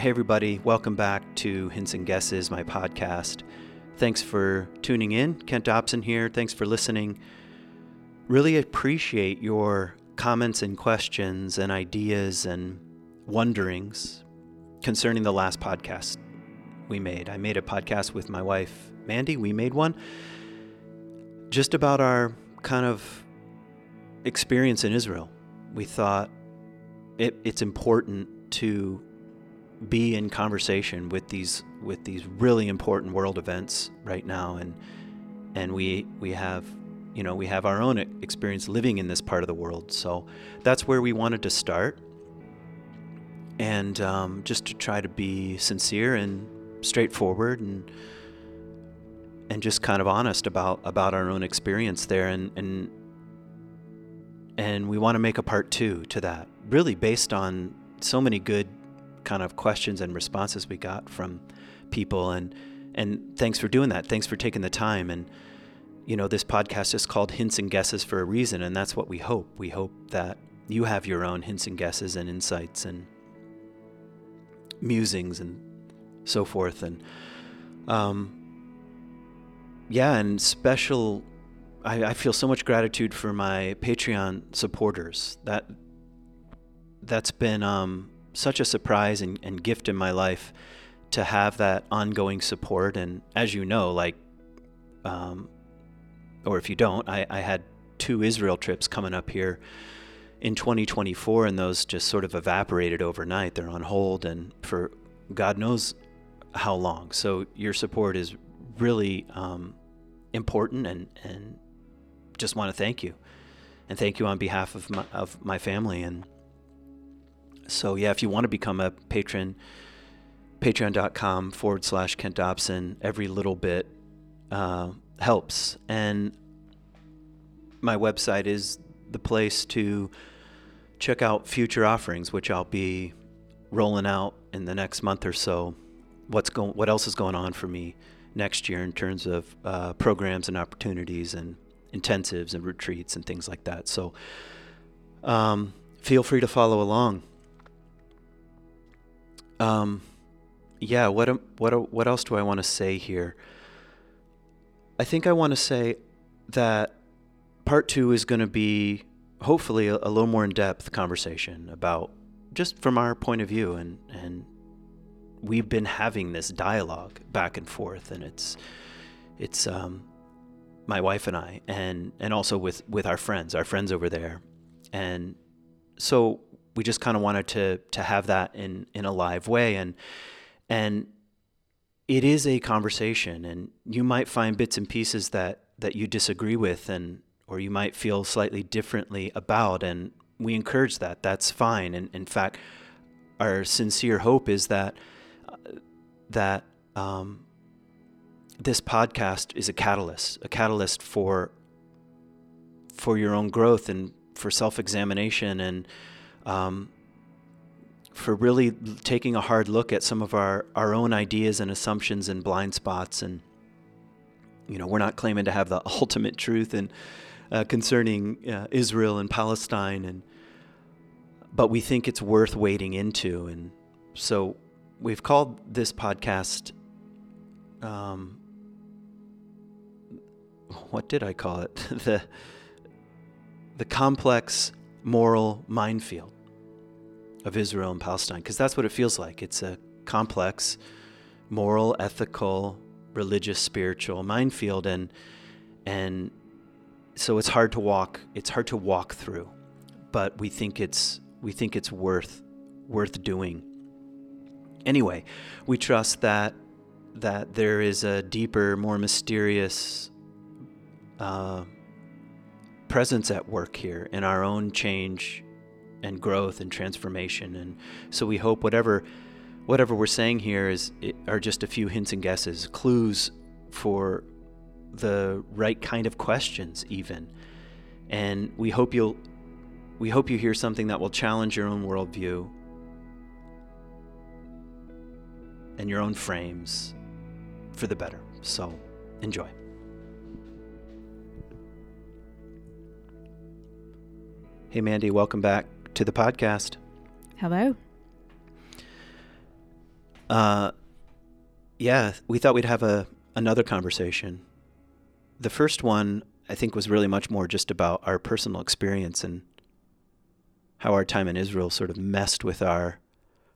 Hey, everybody, welcome back to Hints and Guesses, my podcast. Thanks for tuning in. Kent Dobson here. Thanks for listening. Really appreciate your comments and questions and ideas and wonderings concerning the last podcast we made. I made a podcast with my wife, Mandy. We made one just about our kind of experience in Israel. We thought it, it's important to be in conversation with these with these really important world events right now. And and we we have you know we have our own experience living in this part of the world. So that's where we wanted to start. And um, just to try to be sincere and straightforward and and just kind of honest about about our own experience there. And and and we want to make a part two to that really based on so many good kind of questions and responses we got from people. And and thanks for doing that. Thanks for taking the time. And you know this podcast is called hints and guesses for a reason. And that's what we hope. We hope that you have your own hints and guesses and insights and musings and so forth. And um yeah and special I, I feel so much gratitude for my patreon supporters. That that's been um such a surprise and, and gift in my life to have that ongoing support. And as you know, like, um, or if you don't, I, I had two Israel trips coming up here in 2024, and those just sort of evaporated overnight. They're on hold, and for God knows how long. So your support is really um, important, and and just want to thank you, and thank you on behalf of my of my family and so yeah, if you want to become a patron, patreon.com forward slash Kent Dobson, every little bit uh, helps. And my website is the place to check out future offerings, which I'll be rolling out in the next month or so. What's going? What else is going on for me next year in terms of uh, programs and opportunities and intensives and retreats and things like that. So um, feel free to follow along. Um, yeah. What am, what what else do I want to say here? I think I want to say that part two is going to be hopefully a, a little more in depth conversation about just from our point of view and and we've been having this dialogue back and forth and it's it's um my wife and I and and also with with our friends our friends over there and so we just kind of wanted to to have that in in a live way. And and it is a conversation and you might find bits and pieces that that you disagree with and or you might feel slightly differently about and we encourage that. That's fine. And in fact our sincere hope is that uh, that um, this podcast is a catalyst a catalyst for for your own growth and for self-examination and um, for really taking a hard look at some of our, our own ideas and assumptions and blind spots. And, you know, we're not claiming to have the ultimate truth and uh, concerning uh, Israel and Palestine, and but we think it's worth wading into. And so we've called this podcast. Um, what did I call it? the the complex moral minefield of Israel and Palestine, because that's what it feels like. It's a complex, moral, ethical, religious, spiritual minefield, and and so it's hard to walk. It's hard to walk through, but we think it's we think it's worth worth doing. Anyway, we trust that that there is a deeper, more mysterious. Uh, presence at work here in our own change and growth and transformation. And so we hope whatever whatever we're saying here is are just a few hints and guesses, clues for the right kind of questions even. And we hope you'll we hope you hear something that will challenge your own worldview and your own frames for the better. So enjoy. Hey, Mandy, welcome back to the podcast. Hello. Uh, yeah, we thought we'd have a another conversation. The first one, I think, was really much more just about our personal experience and how our time in Israel sort of messed with our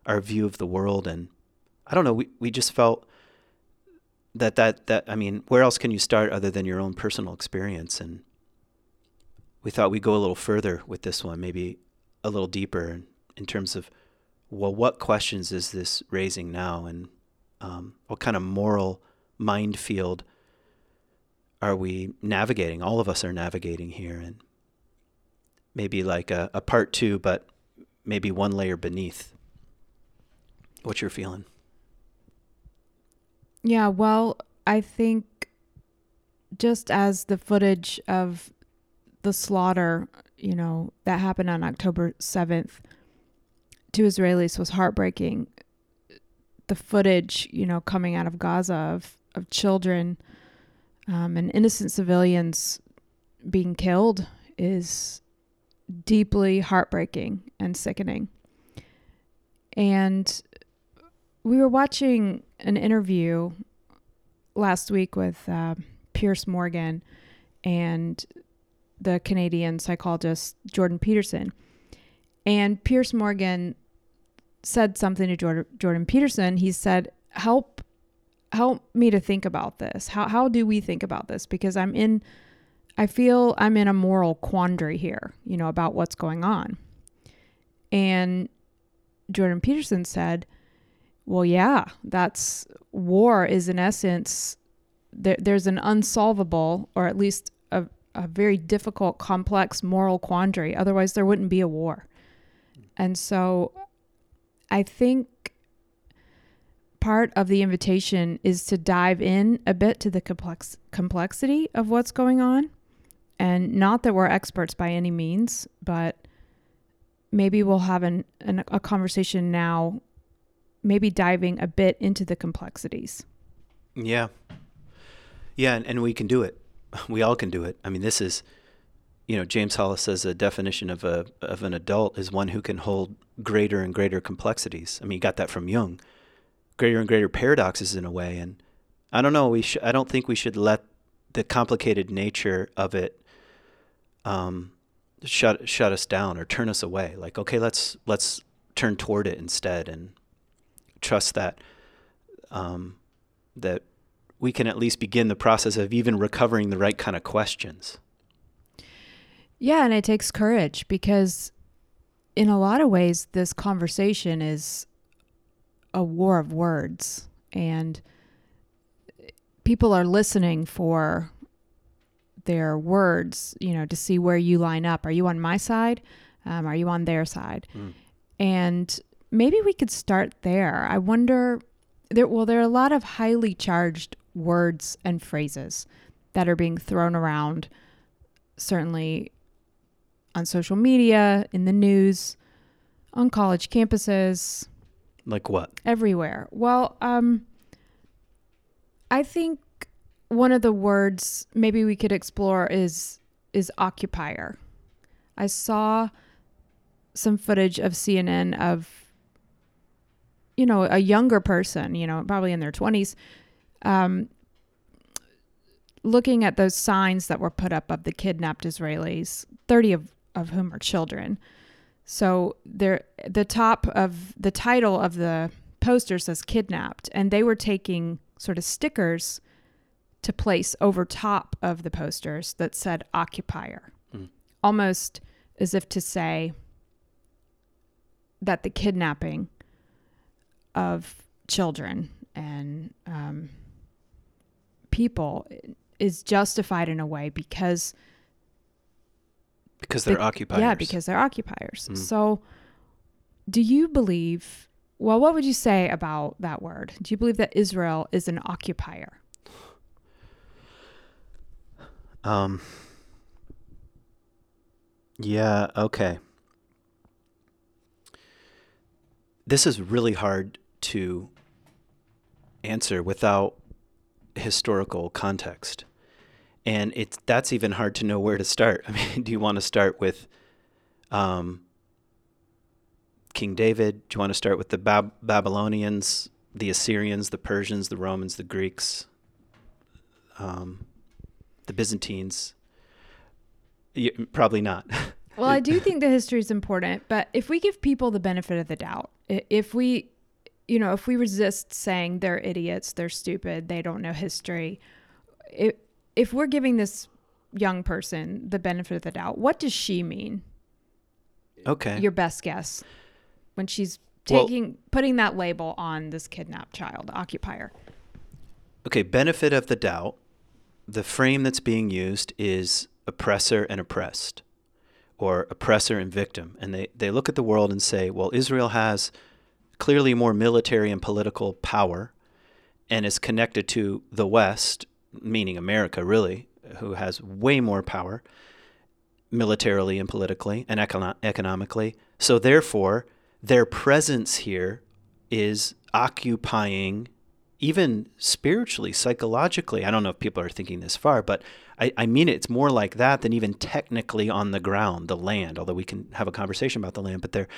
our view of the world and I don't know, we, we just felt that that that I mean, where else can you start other than your own personal experience and we thought we'd go a little further with this one, maybe a little deeper in, in terms of well, what questions is this raising now and um, what kind of moral minefield are we navigating? All of us are navigating here and maybe like a, a part two, but maybe one layer beneath. What's your feeling? Yeah, well, I think just as the footage of the slaughter, you know, that happened on October 7th to Israelis was heartbreaking. The footage, you know, coming out of Gaza of, of children um, and innocent civilians being killed is deeply heartbreaking and sickening. And we were watching an interview last week with uh, Piers Morgan and the Canadian psychologist Jordan Peterson. And Piers Morgan said something to Jordan, Jordan Peterson. He said, "Help, help me to think about this. How how do we think about this? Because I'm in, I feel I'm in a moral quandary here. You know about what's going on." And Jordan Peterson said, "Well, yeah, that's war. Is in essence." There, there's an unsolvable, or at least a, a very difficult, complex moral quandary. Otherwise, there wouldn't be a war. And so I think part of the invitation is to dive in a bit to the complex complexity of what's going on. And not that we're experts by any means, but maybe we'll have an, an a conversation now, maybe diving a bit into the complexities. Yeah. Yeah, and, and we can do it. We all can do it. I mean, this is, you know, James Hollis says a definition of a of an adult is one who can hold greater and greater complexities. I mean, you got that from Jung. Greater and greater paradoxes in a way, and I don't know. We sh- I don't think we should let the complicated nature of it um, shut shut us down or turn us away. Like, okay, let's let's turn toward it instead and trust that um, that we can at least begin the process of even recovering the right kind of questions. Yeah, and it takes courage because in a lot of ways this conversation is a war of words and people are listening for their words, you know, to see where you line up. Are you on my side? Um, are you on their side? Mm. And maybe we could start there. I wonder there well there are a lot of highly charged words and phrases that are being thrown around certainly on social media, in the news, on college campuses. Like what? Everywhere. Well, um, I think one of the words maybe we could explore is is occupier. I saw some footage of CNN of you know a younger person, you know, probably in their 20s, um, looking at those signs that were put up of the kidnapped Israelis, 30 of, of whom are children. So there the top of the title of the poster says kidnapped and they were taking sort of stickers to place over top of the posters that said occupier. Mm. Almost as if to say that the kidnapping of children and um, people is justified in a way because because they're the, occupiers. Yeah, because they're occupiers. Mm. So do you believe well, what would you say about that word? Do you believe that Israel is an occupier? Um Yeah, okay. This is really hard to answer without historical context. And it's that's even hard to know where to start. I mean, do you want to start with um, King David? Do you want to start with the Bab- Babylonians the Assyrians, the Persians, the Romans, the Greeks, um, the Byzantines. Y- probably not. Well, I do think the history is important, but if we give people the benefit of the doubt, if we, you know, if we resist saying they're idiots, they're stupid, they don't know history, if, if we're giving this young person the benefit of the doubt, what does she mean? okay. Your best guess when she's Well- taking putting that label on this kidnapped child occupier. Okay, benefit of the doubt. The frame that's being used is oppressor and oppressed, or oppressor and victim. And they, they look at the world and say, well, Israel has clearly more military and political power and is connected to the West, meaning America, really, who has way more power militarily and politically and econo- economically. So, therefore, their presence here is occupying even spiritually, psychologically, I don't know if people are thinking this far, but I, I mean it, it's more like that than even technically on the ground, the land, although we can have a conversation about the land, but they're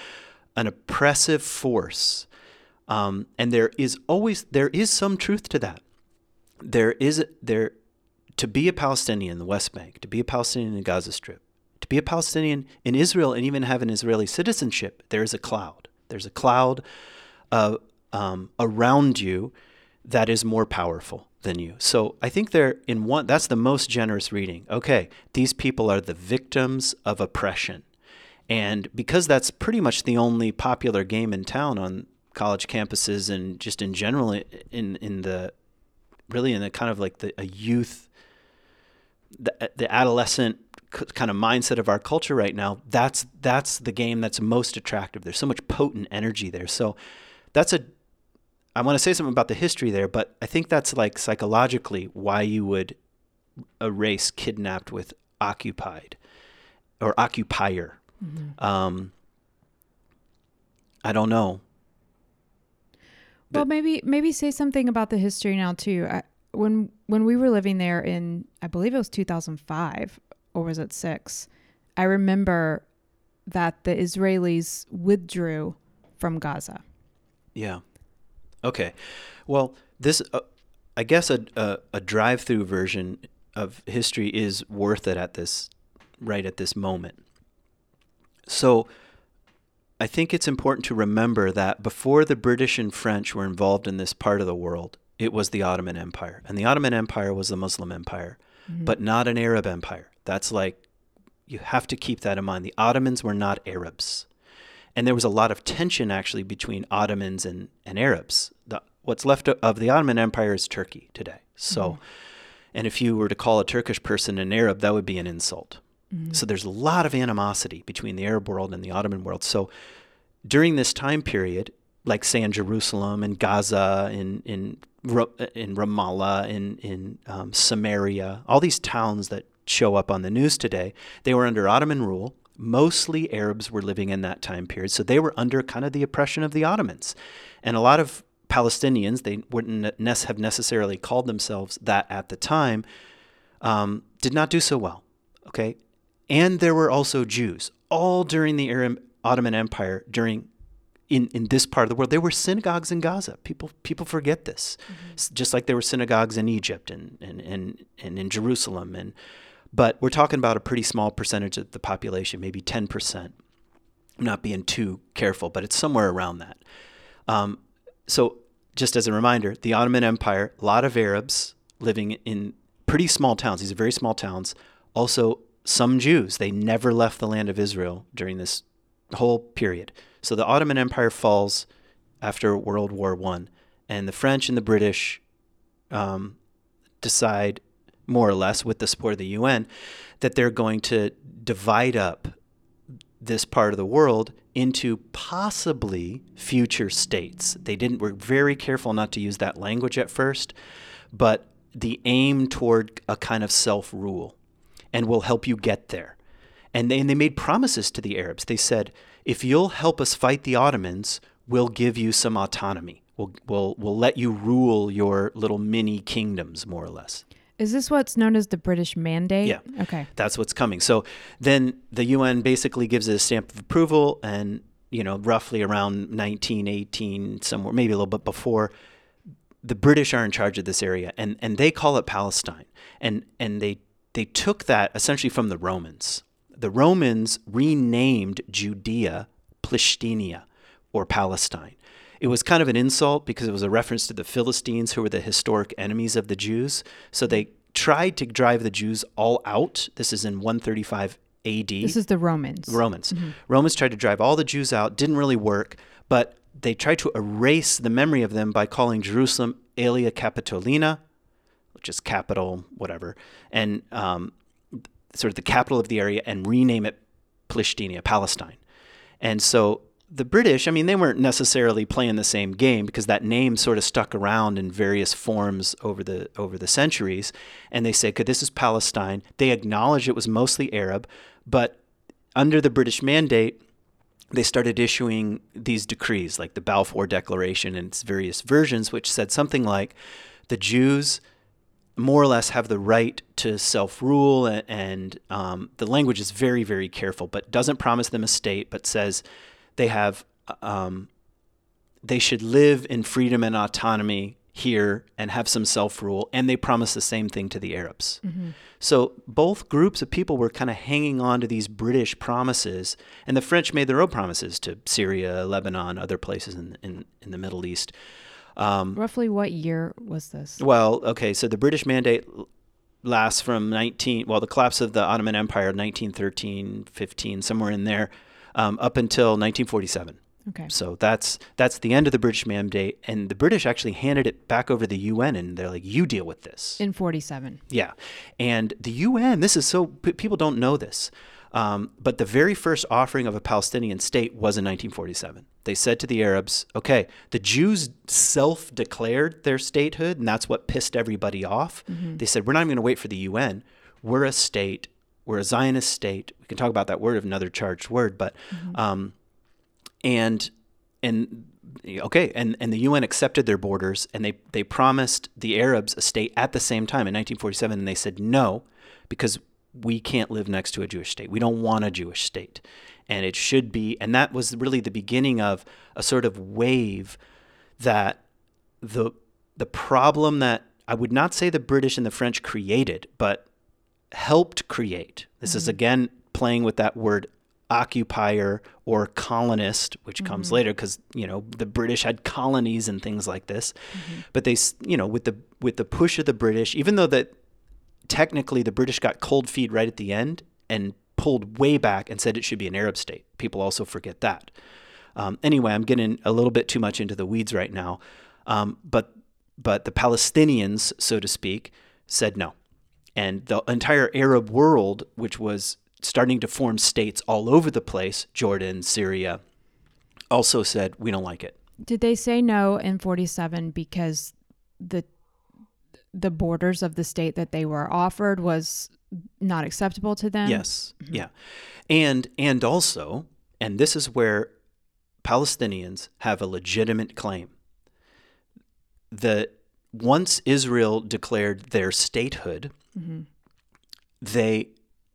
an oppressive force. Um, and there is always, there is some truth to that. There is, there, to be a Palestinian in the West Bank, to be a Palestinian in the Gaza Strip, to be a Palestinian in Israel and even have an Israeli citizenship, there is a cloud. There's a cloud uh, um, around you that is more powerful than you. So I think they're in one, that's the most generous reading. Okay, these people are the victims of oppression. And because that's pretty much the only popular game in town on college campuses and just in general in, in the, really in the kind of like the a youth, the, uh, the adolescent kind of mindset of our culture right now, that's that's the game that's most attractive. There's so much potent energy there. So that's a I want to say something about the history there, but I think that's like psychologically why you would erase kidnapped with occupied or occupier. Um, I don't know. Well, maybe maybe say something about the history now too. I, when when we were living there in, I believe it was 2005 or was it six? I remember that the Israelis withdrew from Gaza. Yeah. Okay. Well, this, uh, I guess, a, a, a drive-through version of history is worth it at this, right at this moment. So, I think it's important to remember that before the British and French were involved in this part of the world, it was the Ottoman Empire, and the Ottoman Empire was the Muslim Empire, mm-hmm. but not an Arab empire. That's like you have to keep that in mind. The Ottomans were not Arabs and there was a lot of tension actually between Ottomans and, and Arabs. The, what's left of the Ottoman Empire is Turkey today. So, mm-hmm. and if you were to call a Turkish person an Arab, that would be an insult. So there's a lot of animosity between the Arab world and the Ottoman world. So during this time period, like say in Jerusalem and Gaza, in in in Ramallah, in in um, Samaria, all these towns that show up on the news today, they were under Ottoman rule. Mostly Arabs were living in that time period, so they were under kind of the oppression of the Ottomans, and a lot of Palestinians they wouldn't ne- have necessarily called themselves that at the time, um, did not do so well. Okay, and there were also Jews all during the Ottoman Empire during in, in this part of the world, there were synagogues in Gaza. People people forget this, S- just like there were synagogues in Egypt and, and, and, and in Jerusalem. And but we're talking about a pretty small percentage of the population, maybe ten percent. I'm not being too careful, but it's somewhere around that. Um, so just as a reminder, the Ottoman Empire, a lot of Arabs living in pretty small towns. These are very small towns. Also, some Jews. They never left the land of Israel during this whole period. So the Ottoman Empire falls after World War One, and the French and the British um, decide, more or less, with the support of the UN, that they're going to divide up this part of the world into possibly future states. They didn't were very careful not to use that language at first, but the aim toward a kind of self-rule and will help you get there. And they, and they made promises to the Arabs. They said, if you'll help us fight the Ottomans, we'll give you some autonomy. We'll, we'll, we'll let you rule your little mini kingdoms, more or less. Is this what's known as the British Mandate? Yeah. Okay. That's what's coming. So then the UN basically gives it a stamp of approval, and you know, roughly around 1918, somewhere, maybe a little bit before, the British are in charge of this area, and, and they call it Palestine. And, and they, they took that essentially from the Romans. The Romans renamed Judea Plishtinia, or Palestine. It was kind of an insult because it was a reference to the Philistines, who were the historic enemies of the Jews. So they tried to drive the Jews all out. This is in 135 AD. This is the Romans. Romans. Mm-hmm. Romans tried to drive all the Jews out, didn't really work, but they tried to erase the memory of them by calling Jerusalem Aelia Capitolina, which is capital, whatever, and um, sort of the capital of the area, and rename it Plishtinia, Palestine. And so the British, I mean, they weren't necessarily playing the same game because that name sort of stuck around in various forms over the over the centuries. And they said, "Okay, this is Palestine." They acknowledged it was mostly Arab, but under the British mandate, they started issuing these decrees, like the Balfour Declaration and its various versions, which said something like, "The Jews." More or less have the right to self rule, and, and um, the language is very, very careful, but doesn't promise them a state, but says they have um, they should live in freedom and autonomy here and have some self rule, and they promise the same thing to the Arabs. So both groups of people were kind of hanging on to these British promises, and the French made their own promises to Syria, Lebanon, other places in in, in the Middle East. Um, Roughly what year was this? well, okay, so the British mandate lasts from 19, well, the collapse of the Ottoman Empire, 1913, 15, somewhere in there, um, up until 1947. Okay. So that's that's the end of the British mandate, and the British actually handed it back over to the UN, and they're like, "You deal with this." In 47. Yeah, and the UN. This is so p- people don't know this, um, but the very first offering of a Palestinian state was in 1947. They said to the Arabs, "Okay, the Jews self-declared their statehood, and that's what pissed everybody off." They said, "We're not even going to wait for the UN. We're a state. We're a Zionist state. We can talk about that word, of another charged word, but." Um, and and okay and, and the UN accepted their borders and they they promised the Arabs a state at the same time in 1947 and they said no because we can't live next to a Jewish state we don't want a Jewish state and it should be and that was really the beginning of a sort of wave that the the problem that I would not say the British and the French created but helped create. This is mm-hmm. again playing with that word occupier or colonist, which comes mm-hmm. later because you know the British had colonies and things like this. Mm-hmm. But they, you know, with the with the push of the British, even though that technically the British got cold feet right at the end and pulled way back and said it should be an Arab state. People also forget that. Um, anyway, I'm getting a little bit too much into the weeds right now, um, but but the Palestinians, so to speak, said no, and the entire Arab world, which was starting to form states all over the place, Jordan, Syria, also said we don't like it. Did they say no in 47 because the the borders of the state that they were offered was not acceptable to them? Yes. Mm-hmm. Yeah. And and also, and this is where Palestinians have a legitimate claim. that once Israel declared their statehood, mm-hmm. they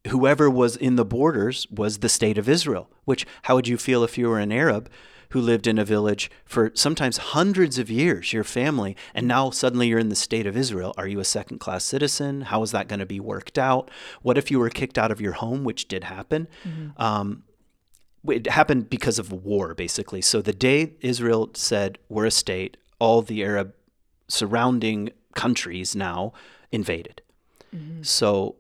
whoever was in the borders was the state of Israel. Which how would you feel if you were an Arab who lived in a village for sometimes hundreds of years, your family, and now suddenly you're in the state of Israel? Are you a second class citizen? How is that going to be worked out? What if you were kicked out of your home, which did happen? Um, it happened because of war, basically. So the day Israel said we're a state, all the Arab surrounding countries now invaded. So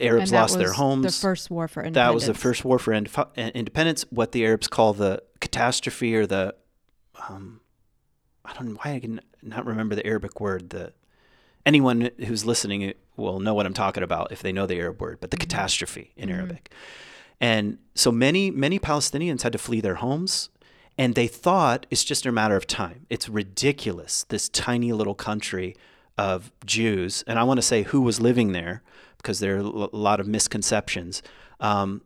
Arabs lost their homes. The first war for That was the first war for independence. What the Arabs call the catastrophe or the, um, I don't know why I can not remember the Arabic word. The anyone who's listening will know what I'm talking about if they know the Arab word, but the catastrophe in Arabic. And so many many Palestinians had to flee their homes, and they thought it's just a matter of time. It's ridiculous. This tiny little country of Jews, and I want to say who was living there because there are a lot of misconceptions. Um,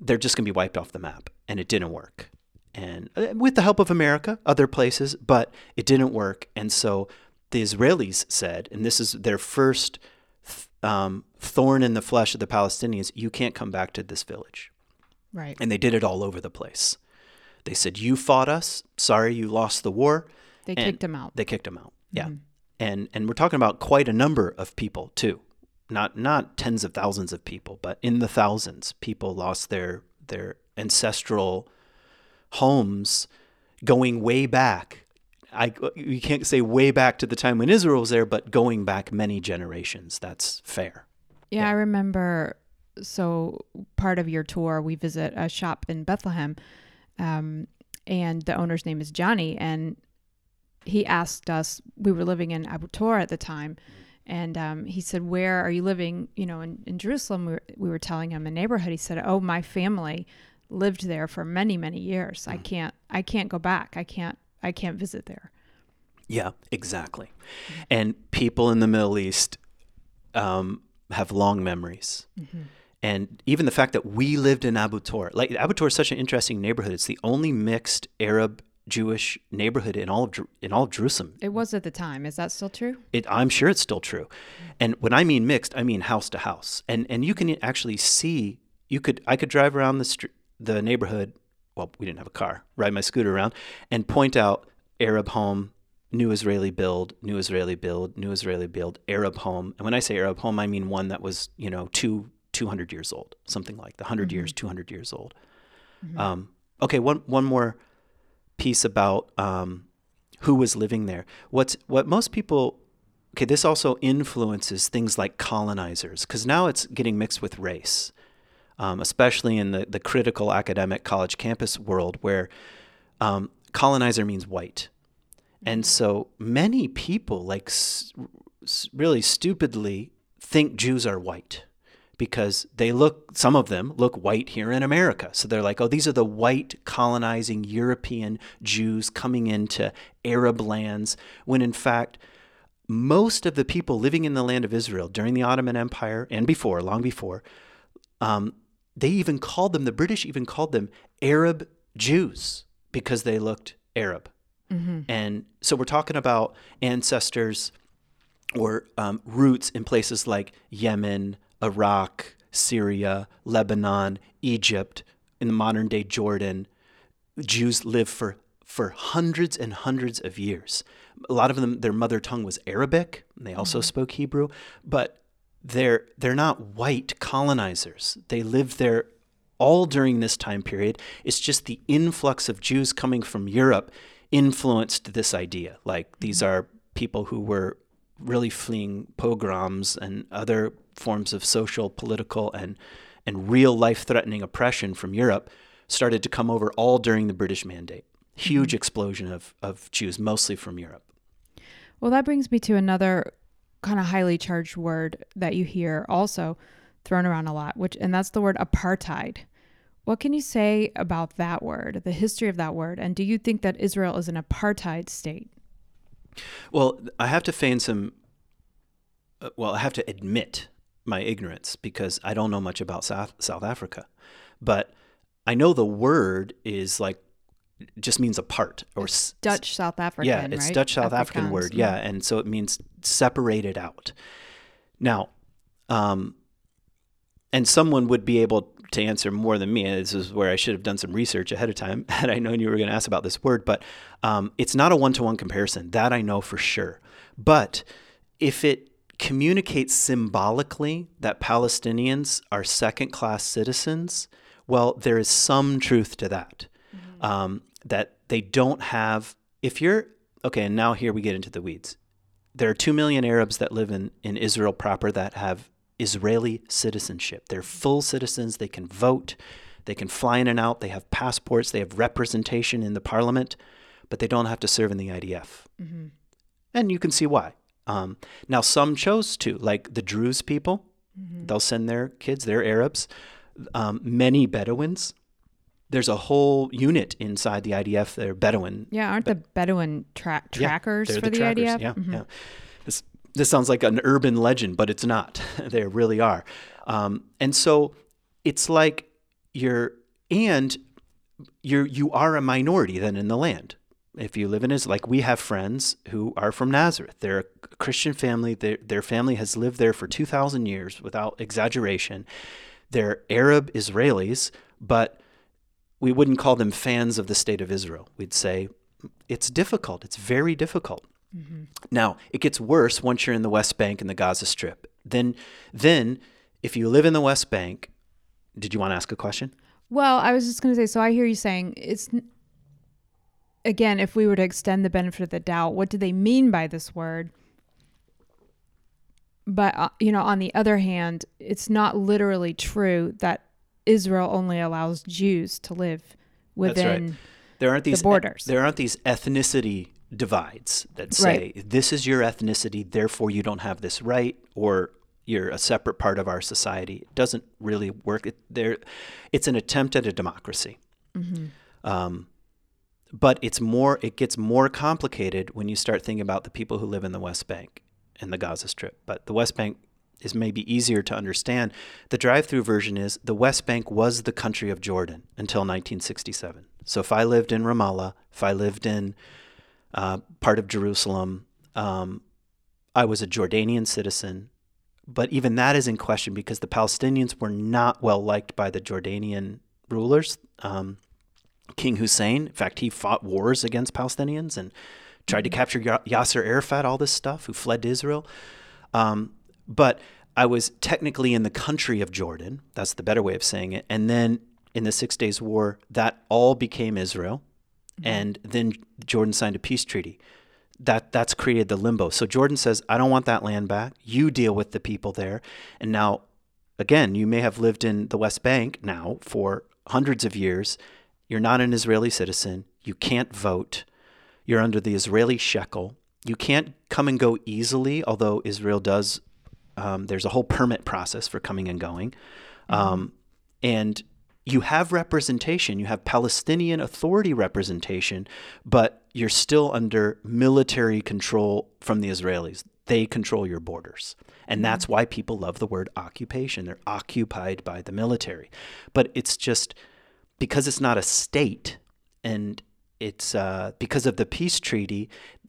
they're just going to be wiped off the map, and it didn't work. And uh, with the help of America, other places, but it didn't work. And so the Israelis said, and this is their first th- um, thorn in the flesh of the Palestinians: you can't come back to this village right. and they did it all over the place. They said, "You fought us. Sorry, you lost the war." They And kicked him out. They kicked him out. Yeah, Mhm. and and we're talking about quite a number of people too, not not tens of thousands of people, but in the thousands, people lost their their ancestral homes, going way back. I you can't say way back to the time when Israel was there, but going back many generations. That's fair. Yeah, Yeah. I remember. So part of your tour, we visit a shop in Bethlehem, um, and the owner's name is Johnny, and he asked us. We were living in Abu Tor at the time, and um, he said, "Where are you living?" You know, in, in Jerusalem. We were, we were telling him a neighborhood. He said, "Oh, my family lived there for many, many years. I can't, I can't go back. I can't, I can't visit there." Yeah, exactly. And people in the Middle East um, have long memories. And even the fact that we lived in Abu Tor, like Abu Tor is such an interesting neighborhood. It's the only mixed Arab Jewish neighborhood in all of in all of Jerusalem. It was at the time. Is that still true? It, I'm sure it's still true. And when I mean mixed, I mean house to house. And and you can actually see you could I could drive around the str- the neighborhood. Well, we didn't have a car. Ride my scooter around and point out Arab home, new Israeli build, new Israeli build, new Israeli build, Arab home. And when I say Arab home, I mean one that was you know two 200 years old, something like the 100 years, 200 years old. Um, okay, one one more piece about um, who was living there. What's what most people okay, this also influences things like colonizers because now it's getting mixed with race, um, especially in the the critical academic college campus world where um, colonizer means white, and so many people like s- s- really stupidly think Jews are white because they look some of them look white here in America. So they're like, "Oh, these are the white colonizing European Jews coming into Arab lands," when in fact most of the people living in the land of Israel during the Ottoman Empire and before, long before, um, they even called them, the British even called them Arab Jews because they looked Arab. And so we're talking about ancestors or um, roots in places like Yemen, Iraq, Syria, Lebanon, Egypt, in the modern day Jordan. Jews lived for for hundreds and hundreds of years. A lot of them, their mother tongue was Arabic. and They also mm-hmm. spoke Hebrew, but they're they're not white colonizers. They lived there all during this time period. It's just the influx of Jews coming from Europe influenced this idea. Like these mm-hmm. are people who were really fleeing pogroms and other forms of social, political, and and real life threatening oppression from Europe started to come over all during the British Mandate. Huge mm-hmm. explosion of, of Jews, mostly from Europe. Well, that brings me to another kind of highly charged word that you hear also thrown around a lot, which and that's the word apartheid. What can you say about that word, the history of that word, and do you think that Israel is an apartheid state? Well, I have to feign some. uh, Well, I have to admit my ignorance because I don't know much about South South Africa, but I know the word is like just means apart or s- Dutch South African, yeah, it's right? Dutch South African Afrikaans, word. Yeah, and so it means separated out. Now, um, and someone would be able to answer more than me. This is where I should have done some research ahead of time had I known you were going to ask about this word. But um, it's not a one-to-one comparison. That I know for sure. But if it communicates symbolically that Palestinians are second-class citizens, well, there is some truth to that. Um, that they don't have. If you're okay, and now here we get into the weeds. There are two million Arabs that live in, in Israel proper that have Israeli citizenship. They're full citizens. They can vote. They can fly in and out. They have passports. They have representation in the parliament, but they don't have to serve in the IDF. And you can see why. Um, now, some chose to, like the Druze people, they'll send their kids, they're Arabs. Um, many Bedouins. There's a whole unit inside the IDF. They're Bedouin Yeah, aren't the Bedouin tra- yeah, trackers they're for the, trackers, IDF? Yeah, Mhm. yeah. This this sounds like an urban legend, but it's not. they really are. Um, and so it's like you're and you're you are a minority then in the land. If you live in Israel, like we have friends who are from Nazareth. They're a Christian family. Their their family has lived there for two thousand years, without exaggeration. They're Arab Israelis, but we wouldn't call them fans of the state of Israel. We'd say it's difficult. It's very difficult. Mm-hmm. Now, it gets worse once you're in the West Bank and the Gaza Strip. Then, then, if you live in the West Bank, did you want to ask a question? Well, I was just going to say. So I hear you saying it's again, if we were to extend the benefit of the doubt, what do they mean by this word? But uh, you know, on the other hand, it's not literally true that Israel only allows Jews to live within right. there aren't these the borders. there aren't these ethnicity divides that say right. this is your ethnicity, therefore you don't have this right, or you're a separate part of our society. It doesn't really work. It, there, it's an attempt at a democracy. Mm-hmm. Um, but it's more. It gets more complicated when you start thinking about the people who live in the West Bank and the Gaza Strip. But the West Bank is maybe easier to understand. The drive-through version is the West Bank was the country of Jordan until 1967. So if I lived in Ramallah, if I lived in uh, part of Jerusalem, um, I was a Jordanian citizen but even that is in question because the Palestinians were not well liked by the Jordanian rulers. Um, King Hussein, in fact, he fought wars against Palestinians and tried to mm-hmm. capture Yasser Arafat, all this stuff, who fled to Israel. Um, but I was technically in the country of Jordan. That's the better way of saying it. And then in the Six Days War, that all became Israel. Mm-hmm. And then Jordan signed a peace treaty that that's created the limbo. So Jordan says, I don't want that land back. You deal with the people there. And now, again, you may have lived in the West Bank now for hundreds of years. You're not an Israeli citizen. You can't vote. You're under the Israeli shekel. You can't come and go easily, although Israel does. Um, there's a whole permit process for coming and going. Mm-hmm. Um, and you have representation, you have Palestinian Authority representation, but you're still under military control from the Israelis. They control your borders. And mm-hmm. that's why people love the word occupation. They're occupied by the military. But it's just because it's not a state and it's uh, because of the peace treaty,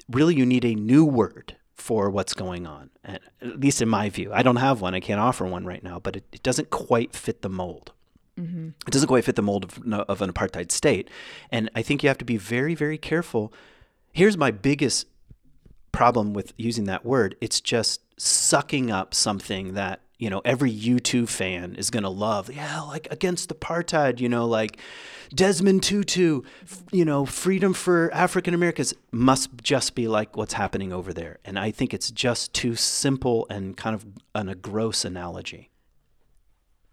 really you need a new word for what's going on, at least in my view. I don't have one, I can't offer one right now, but it, it doesn't quite fit the mold. Mm-hmm. It doesn't quite fit the mold of, of an apartheid state. And I think you have to be very, very careful. Here's my biggest problem with using that word it's just sucking up something that you know every U2 fan is going to love. Yeah, like against apartheid, you know, like Desmond Tutu, you know, freedom for African Americans must just be like what's happening over there. And I think it's just too simple and kind of an, a gross analogy.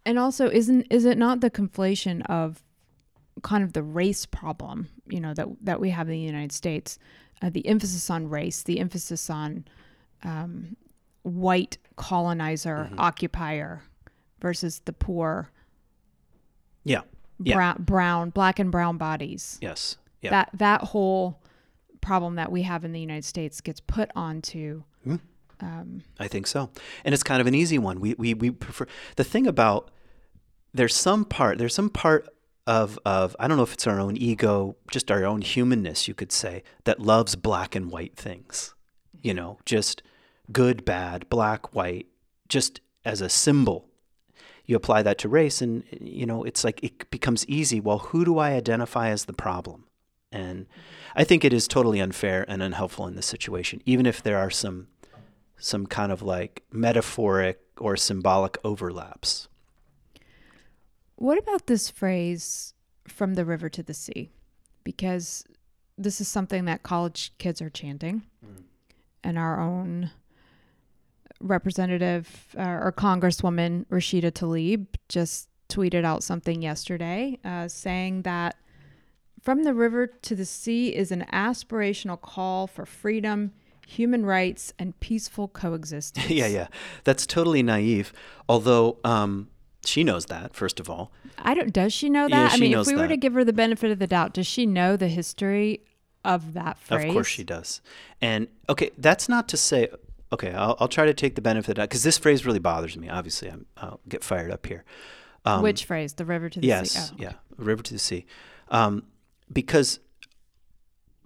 And also, isn't is it not the conflation of kind of the race problem, you know, that that we have in the United States, uh, the emphasis on race, the emphasis on um, white colonizer mm-hmm. occupier versus the poor. Yeah. Brown, brown, black and brown bodies. Yes. Yeah. That that whole problem that we have in the United States gets put onto mm-hmm. Um, I think so, and it's kind of an easy one. We we we prefer the thing about there's some part there's some part of of I don't know if it's our own ego, just our own humanness, you could say, that loves black and white things. You know, just good, bad, black, white, just as a symbol. You apply that to race, and you know, it's like it becomes easy. Well, who do I identify as the problem? And I think it is totally unfair and unhelpful in this situation, even if there are some some kind of like metaphoric or symbolic overlaps. What about this phrase from the river to the sea? Because this is something that college kids are chanting, mm. and our own representative uh, or Congresswoman Rashida Tlaib just tweeted out something yesterday uh, saying that from the river to the sea is an aspirational call for freedom human rights, and peaceful coexistence. yeah, yeah. That's totally naive. Although um, she knows that, first of all. I don't. Does she know that? Yeah, I mean, if we that. were to give her the benefit of the doubt, does she know the history of that phrase? Of course she does. And okay, that's not to say. Okay, I'll, I'll try to take the benefit of because this phrase really bothers me. Obviously, i will get fired up here. Um, Which phrase? The river to the yes, sea. Yes, oh. yeah, river to the sea. Um, because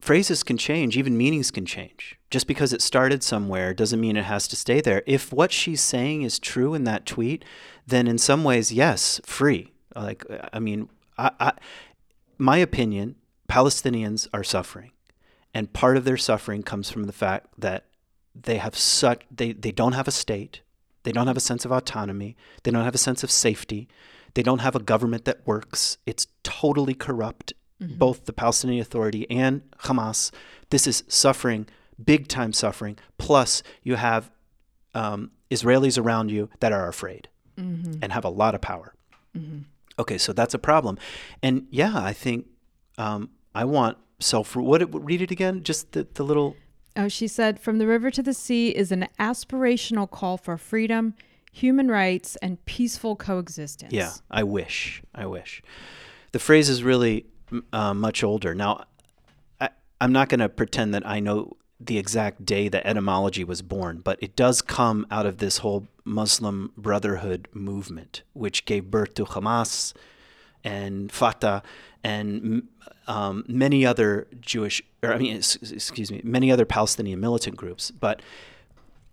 phrases can change, even meanings can change. Just because it started somewhere doesn't mean it has to stay there. If what she's saying is true in that tweet, then in some ways, yes, free. Like, I mean, I, I, my opinion, Palestinians are suffering. And part of their suffering comes from the fact that they have such they, they don't have a state, they don't have a sense of autonomy, they don't have a sense of safety, they don't have a government that works. It's totally corrupt, mm-hmm. both the Palestinian Authority and Hamas. This is suffering, big time suffering. Plus, you have um, Israelis around you that are afraid mm-hmm. and have a lot of power. Mm-hmm. Okay, so that's a problem. And yeah, I think um, I want self. What read it again? Just the, the little. Oh, she said, "From the river to the sea is an aspirational call for freedom, human rights, and peaceful coexistence." Yeah, I wish. I wish. The phrase is really uh, much older now. I, I'm not going to pretend that I know the exact day that etymology was born, but it does come out of this whole Muslim Brotherhood movement, which gave birth to Hamas and Fatah and um, many other Jewish, or I mean, excuse me, many other Palestinian militant groups. But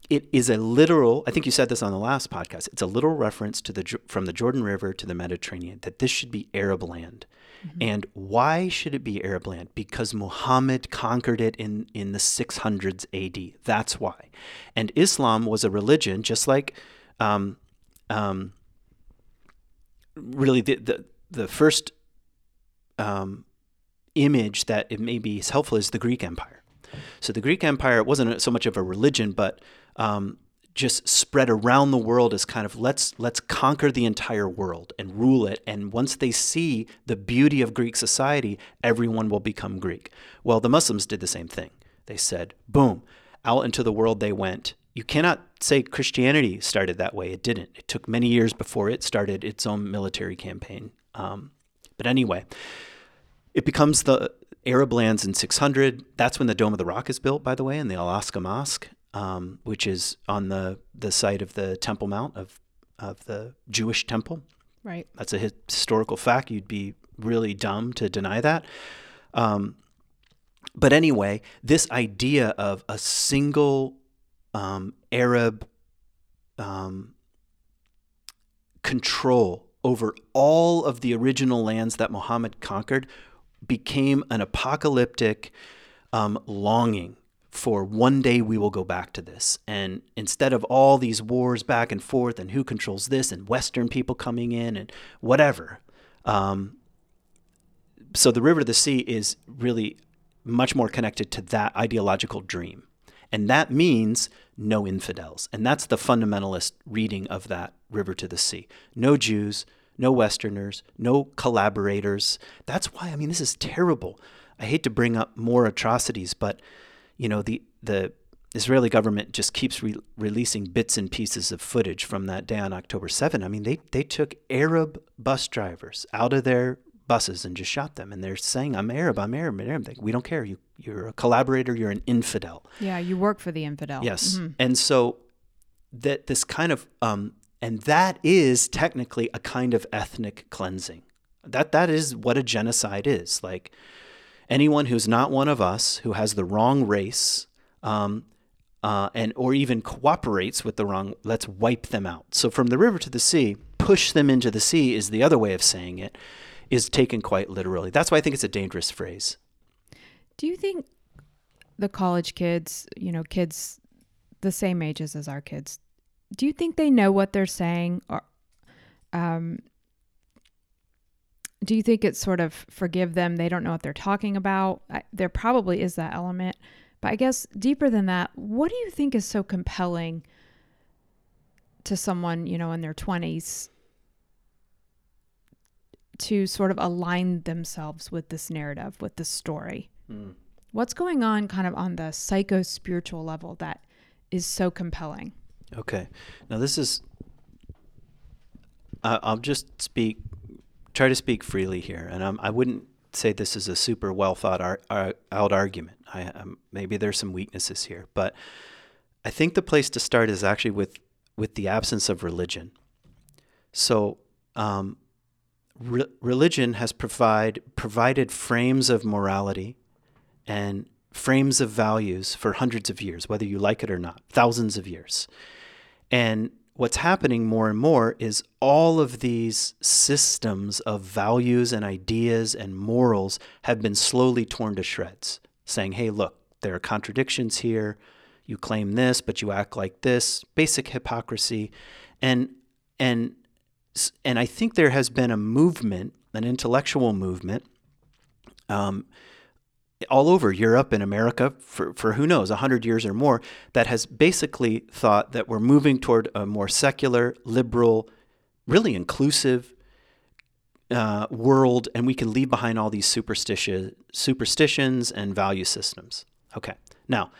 it is a literal. I think you said this on the last podcast. It's a literal reference to the from the Jordan River to the Mediterranean that this should be Arab land. Mm-hmm. And why should it be Arab land? Because Muhammad conquered it in, in the 600s AD. That's why. And Islam was a religion, just like um, um, really the, the, the first um, image that it may be as helpful is the Greek Empire. So the Greek Empire wasn't so much of a religion, but um, just spread around the world as kind of let's let's conquer the entire world and rule it and once they see the beauty of Greek society everyone will become Greek. Well, the Muslims did the same thing. They said, boom, out into the world they went. You cannot say Christianity started that way. It didn't. It took many years before it started its own military campaign. Um, but anyway, it becomes the Arab lands in 600. That's when the Dome of the Rock is built, by the way, and the Al Aqsa Mosque um, which is on the, the site of the Temple Mount of, of the Jewish temple. Right. That's a historical fact. You'd be really dumb to deny that. Um, but anyway, this idea of a single um, Arab um, control over all of the original lands that Muhammad conquered became an apocalyptic um, longing for one day we will go back to this. And instead of all these wars back and forth and who controls this and Western people coming in and whatever. Um, so the river to the sea is really much more connected to that ideological dream. And that means no infidels. And that's the fundamentalist reading of that river to the sea. No Jews, no Westerners, no collaborators. That's why, I mean, this is terrible. I hate to bring up more atrocities, but you know, the the Israeli government just keeps re- releasing bits and pieces of footage from that day on October 7. I mean, they they took Arab bus drivers out of their buses and just shot them, and they're saying, "I'm Arab, I'm Arab, I'm Arab." Like, we don't care. You you're a collaborator. You're an infidel. Yeah, you work for the infidel. Yes, mm-hmm. and so that this kind of um, and that is technically a kind of ethnic cleansing. That that is what a genocide is. Like anyone who's not one of us, who has the wrong race, um, uh, and or even cooperates with the wrong, let's wipe them out. So from the river to the sea, push them into the sea is the other way of saying it, is taken quite literally. That's why I think it's a dangerous phrase. Do you think the college kids, you know, kids the same ages as our kids, do you think they know what they're saying, or um, do you think it's sort of forgive them? They don't know what they're talking about. I, there probably is that element. But I guess deeper than that, what do you think is so compelling to someone, you know, in their 20s to sort of align themselves with this narrative, with this story? Mm. What's going on kind of on the psycho spiritual level that is so compelling? Okay. Now, this is, uh, I'll just speak try to speak freely here, and I wouldn't say this is a super well thought ar- ar- out argument. I, um, maybe there's some weaknesses here, but I think the place to start is actually with with the absence of religion. So, um, re- religion has provide provided frames of morality and frames of values for hundreds of years, whether you like it or not, thousands of years. And what's happening more and more is all of these systems of values and ideas and morals have been slowly torn to shreds, saying, hey, look, there are contradictions here. You claim this, but you act like this. Basic hypocrisy. And, and, and I think there has been a movement, an intellectual movement, um, all over Europe and America for, for who knows, 100 years or more, that has basically thought that we're moving toward a more secular, liberal, really inclusive uh, world, and we can leave behind all these superstition, superstitions and value systems. Okay, now,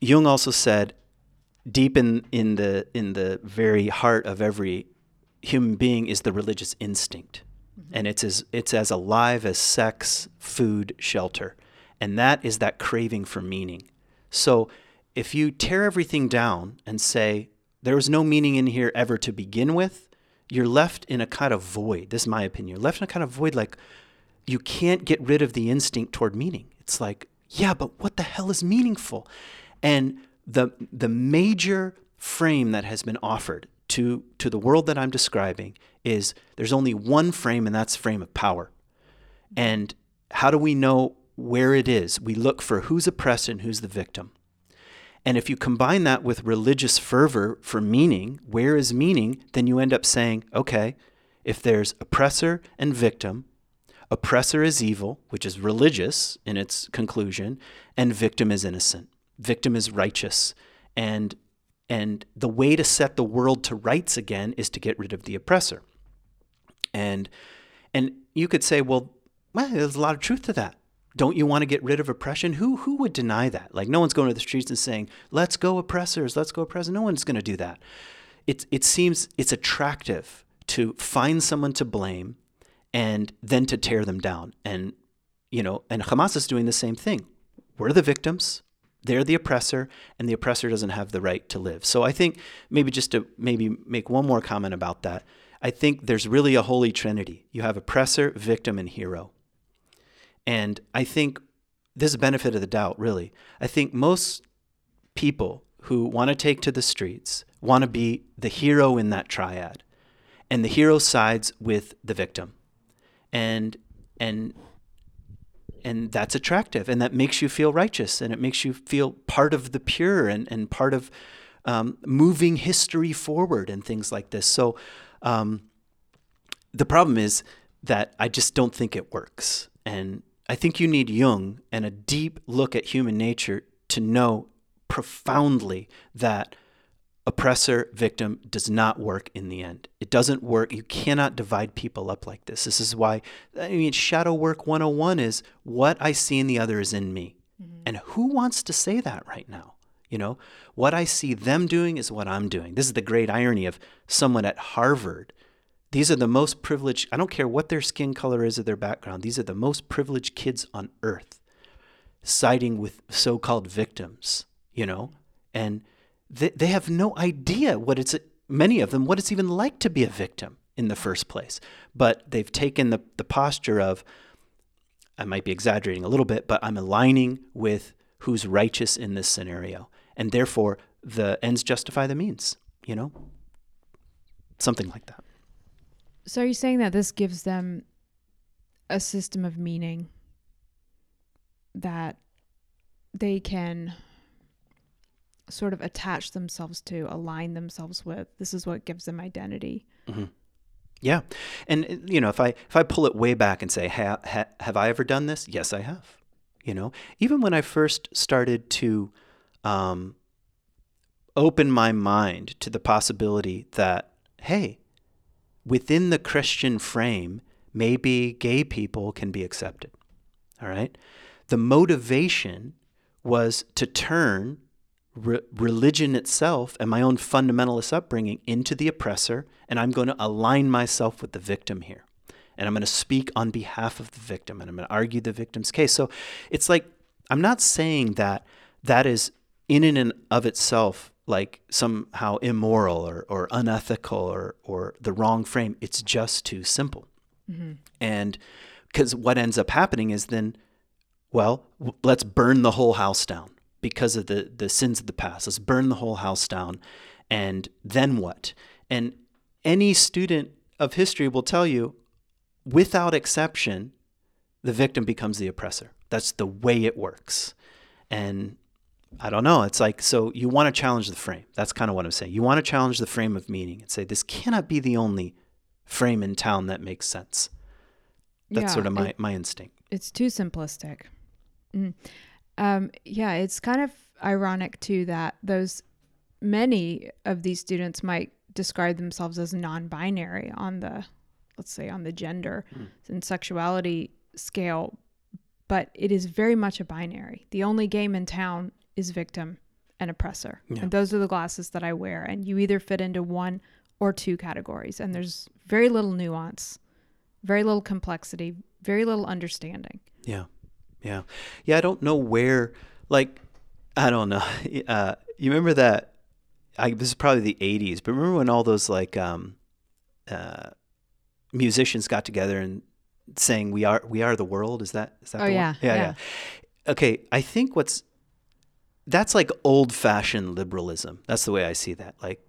Jung also said, deep in, in, the, in the very heart of every human being is the religious instinct and it's as it's as alive as sex, food, shelter. And that is that craving for meaning. So if you tear everything down and say there was no meaning in here ever to begin with, you're left in a kind of void. This is my opinion. You're left in a kind of void like you can't get rid of the instinct toward meaning. It's like, yeah, but what the hell is meaningful? And the the major frame that has been offered to to the world that I'm describing is there's only one frame and that's frame of power. And how do we know where it is? We look for who's oppressed and who's the victim. And if you combine that with religious fervor for meaning, where is meaning, then you end up saying, okay, if there's oppressor and victim, oppressor is evil, which is religious in its conclusion, and victim is innocent. Victim is righteous. And and the way to set the world to rights again is to get rid of the oppressor. And and you could say, well, well, there's a lot of truth to that. Don't you want to get rid of oppression? Who who would deny that? Like no one's going to the streets and saying, "Let's go oppressors, let's go oppressors." No one's going to do that. It it seems it's attractive to find someone to blame and then to tear them down. And you know, and Hamas is doing the same thing. We're the victims. They're the oppressor, and the oppressor doesn't have the right to live. So I think maybe just to maybe make one more comment about that I think there's really a holy trinity. You have oppressor, victim, and hero. And I think this is a benefit of the doubt, really. I think most people who want to take to the streets want to be the hero in that triad. And the hero sides with the victim. And and and that's attractive and that makes you feel righteous and it makes you feel part of the pure and, and part of um, moving history forward and things like this. So um, the problem is that I just don't think it works. And I think you need Jung and a deep look at human nature to know profoundly that oppressor victim does not work in the end. It doesn't work. You cannot divide people up like this. This is why, I mean, shadow work 101 is what I see in the other is in me. Mm-hmm. And who wants to say that right now? You know, what I see them doing is what I'm doing. This is the great irony of someone at Harvard. These are the most privileged, I don't care what their skin color is or their background, these are the most privileged kids on earth siding with so called victims, you know? And they, they have no idea what it's, many of them, what it's even like to be a victim in the first place. But they've taken the, the posture of, I might be exaggerating a little bit, but I'm aligning with who's righteous in this scenario and therefore the ends justify the means, you know? Something like that. So are you saying that this gives them a system of meaning that they can sort of attach themselves to, align themselves with. This is what gives them identity. Mm-hmm. Yeah, and you know, if I if I pull it way back and say, ha, ha, have I ever done this? Yes, I have. You know, even when I first started to um, open my mind to the possibility that, hey, within the Christian frame, maybe gay people can be accepted. All right? The motivation was to turn re- religion itself and my own fundamentalist upbringing into the oppressor, and I'm going to align myself with the victim here. And I'm going to speak on behalf of the victim and I'm going to argue the victim's case. So it's like, I'm not saying that that is in and of itself like somehow immoral or, or unethical or, or the wrong frame. It's just too simple. Mm-hmm. And because what ends up happening is then, well, w- let's burn the whole house down because of the, the sins of the past. Let's burn the whole house down And then what? And any student of history will tell you, without exception, the victim becomes the oppressor. That's the way it works. And I don't know. It's like, so you want to challenge the frame. That's kind of what I'm saying. You want to challenge the frame of meaning and say, this cannot be the only frame in town that makes sense. That's Yeah, sort of my, it- my instinct. it's too simplistic. Mm. Um, yeah, it's kind of ironic too that those many of these students might describe themselves as non-binary on the, let's say, on the gender and sexuality scale, but it is very much a binary. The only game in town is victim and oppressor, Yeah. and those are the glasses that I wear. And you either fit into one or two categories, and there's very little nuance, very little complexity, very little understanding. Yeah. Yeah. Yeah. I don't know where, like, I don't know. Uh, you remember that? I, this is probably the 80s, but remember when all those, like, um, uh, musicians got together and saying, we are, we are the world? Is that, is that Oh, the one? yeah, Yeah. yeah. Yeah. Okay. I think what's, that's like old fashioned liberalism. That's the way I see that. Like,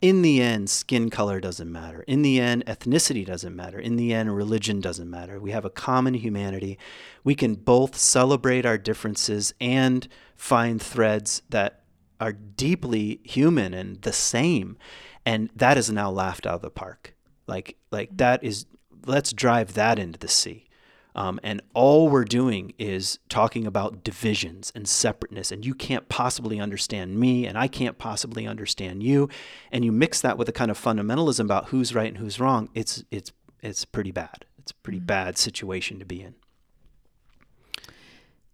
in the end, skin color doesn't matter. In the end, ethnicity doesn't matter. In the end, religion doesn't matter. We have a common humanity. We can both celebrate our differences and find threads that are deeply human and the same. And that is now laughed out of the park. Like, like that is, let's drive that into the sea. Um, and all we're doing is talking about divisions and separateness. And you can't possibly understand me, and I can't possibly understand you. And you mix that with a kind of fundamentalism about who's right and who's wrong. It's it's it's pretty bad. It's a pretty bad situation to be in.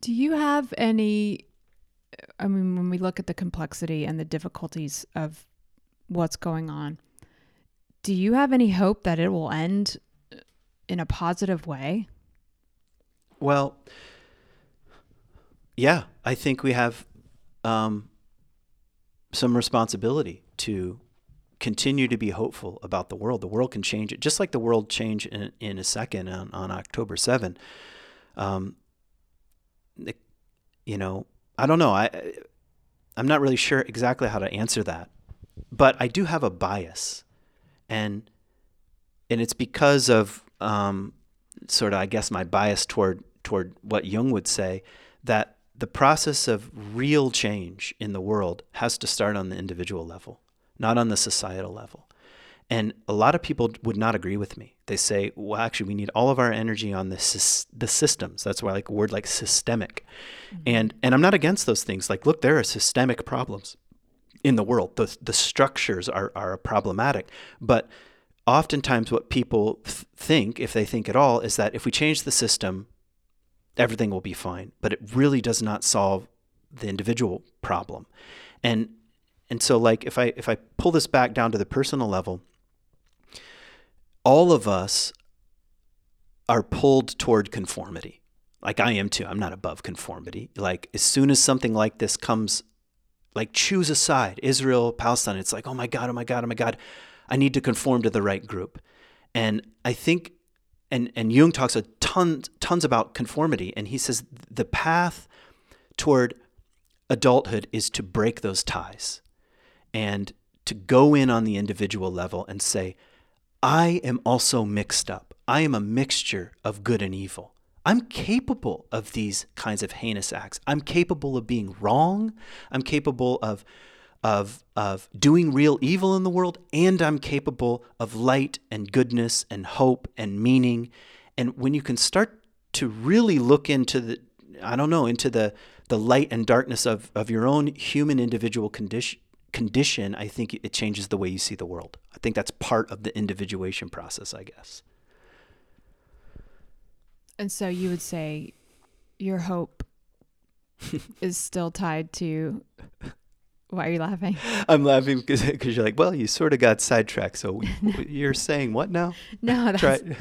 Do you have any? I mean, when we look at the complexity and the difficulties of what's going on, do you have any hope that it will end in a positive way? Well, yeah, I think we have um, some responsibility to continue to be hopeful about the world. The world can change it, just like the world changed in, in a second on, on October 7. Um, you know, I don't know. I, I'm not really sure exactly how to answer that, but I do have a bias, and and it's because of um, sort of, I guess, my bias toward toward what Jung would say that the process of real change in the world has to start on the individual level, not on the societal level. And a lot of people would not agree with me. They say, well, actually, we need all of our energy on the, the systems. That's why I like a word like systemic. Mm-hmm. And, and I'm not against those things. Like, look, there are systemic problems in the world. The, the structures are, are problematic. But oftentimes, what people th- think, if they think at all, is that if we change the system, everything will be fine. But it really does not solve the individual problem. And and so like if I if I pull this back down to the personal level, all of us are pulled toward conformity. Like I am too. I'm not above conformity. Like as soon as something like this comes like choose a side, Israel, Palestine, it's like, "Oh my god, oh my god, oh my god. I need to conform to the right group." And I think and and Jung talks a ton tons about conformity and he says the path toward adulthood is to break those ties and to go in on the individual level and say I am also mixed up. I am a mixture of good and evil. I'm capable of these kinds of heinous acts. I'm capable of being wrong. I'm capable of of of doing real evil in the world and I'm capable of light and goodness and hope and meaning. And when you can start to really look into the I don't know, into the the light and darkness of of your own human individual condition condition, I think it changes the way you see the world. I think that's part of the individuation process, I guess. And so you would say your hope is still tied to. Why are you laughing? I'm laughing because you're like, well, you sort of got sidetracked. So you're saying what now? No, that's.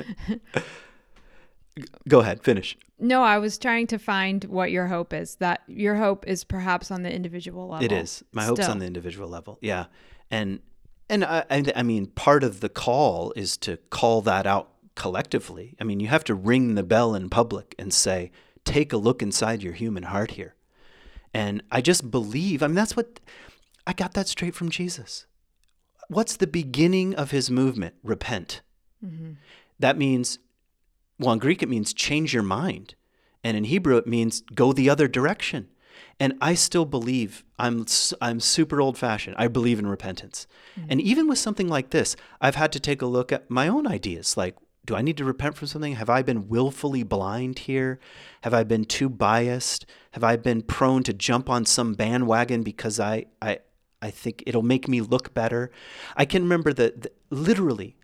Go ahead, finish. no. I was trying to find what your hope is. That your hope is perhaps on the individual level. It is. My hope's on the individual level. Yeah, and and I, I I mean, part of the call is to call that out collectively. I mean, you have to ring the bell in public and say, "Take a look inside your human heart here." And I just believe. I mean, that's what I got that straight from Jesus. what's the beginning of his movement? Repent. Mm-hmm. That means, well, in Greek it means change your mind. And in Hebrew it means go the other direction. And I still believe I'm I'm super old fashioned. I believe in repentance. Mm-hmm. And even with something like this, I've had to take a look at my own ideas. Like, do I need to repent from something? Have I been willfully blind here? Have I been too biased? Have I been prone to jump on some bandwagon because I I I think it'll make me look better? I can remember that that literally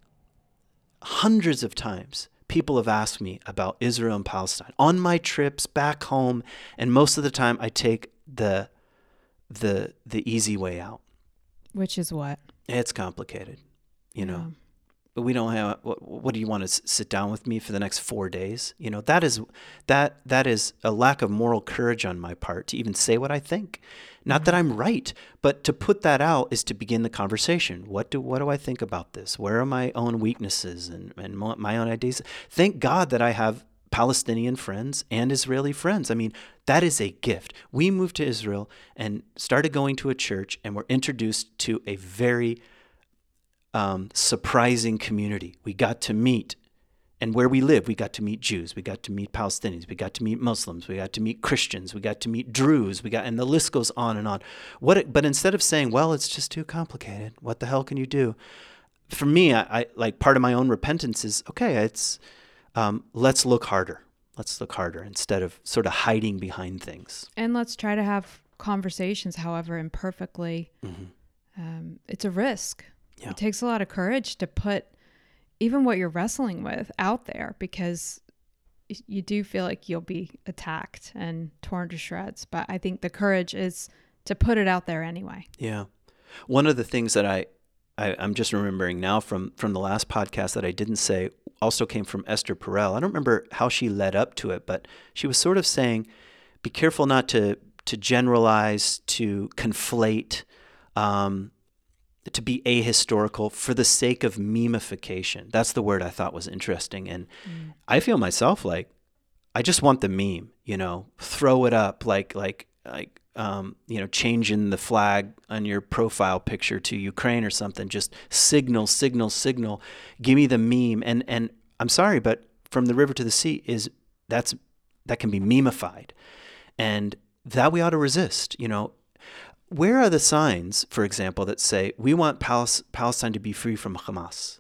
hundreds of times people have asked me about Israel and Palestine on my trips back home and most of the time I take the the the easy way out. Which is what? It's complicated, you know. But we don't have what, what do you want to sit down with me for the next 4 days? You know, that is that that is a lack of moral courage on my part to even say what I think. Not that I'm right, but to put that out is to begin the conversation. What do what do I think about this? Where are my own weaknesses and and my own ideas? Thank God that I have Palestinian friends and Israeli friends. I mean, that is a gift. We moved to Israel and started going to a church and were introduced to a very um, surprising community. We got to meet, and where we live, we got to meet Jews, we got to meet Palestinians, we got to meet Muslims, we got to meet Christians, we got to meet Druze, we got, and the list goes on and on. What? It, but instead of saying, "Well, it's just too complicated. What the hell can you do?" For me, I, I like part of my own repentance is okay. It's um, let's look harder. Let's look harder instead of sort of hiding behind things. And let's try to have conversations, however imperfectly. Um, it's a risk. Yeah. It takes a lot of courage to put even what you're wrestling with out there because you do feel like you'll be attacked and torn to shreds. But I think the courage is to put it out there anyway. Yeah. One of the things that I, I I'm just remembering now from from the last podcast that I didn't say also came from Esther Perel. I don't remember how she led up to it, but she was sort of saying, "Be careful not to to generalize, to conflate, um, to be ahistorical for the sake of memification." That's the word I thought was interesting, and I feel myself like I just want the meme, you know, throw it up like like like um, you know, changing the flag on your profile picture to Ukraine or something. Just signal, signal, signal. Give me the meme. And and I'm sorry, but from the river to the sea is that's that can be memeified, and that we ought to resist. You know, where are the signs, for example, that say we want Palestine to be free from Hamas?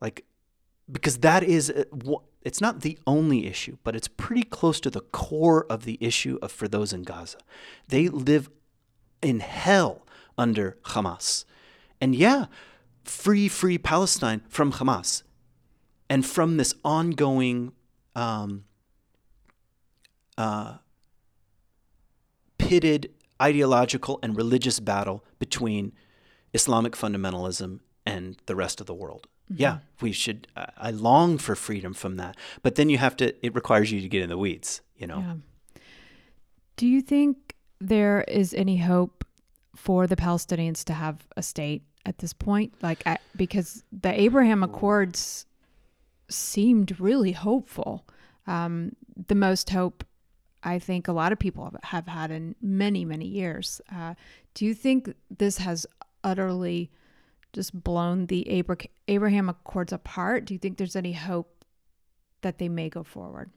Like because that is uh, it's not the only issue, but it's pretty close to the core of the issue of for those in Gaza. They live in hell under Hamas. And yeah, free free Palestine from Hamas and from this ongoing um, uh, pitted ideological and religious battle between Islamic fundamentalism and the rest of the world. Yeah, we should. I I long for freedom from that, but then you have to. It requires you to get in the weeds. You know. Yeah. Do you think there is any hope for the Palestinians to have a state at this point? Like, I, because the Abraham Accords seemed really hopeful. Um, the most hope I think a lot of people have, had in many, many years. Uh, do you think this has utterly just blown the Abra- Abraham Accords apart? Do you think there's any hope that they may go forward?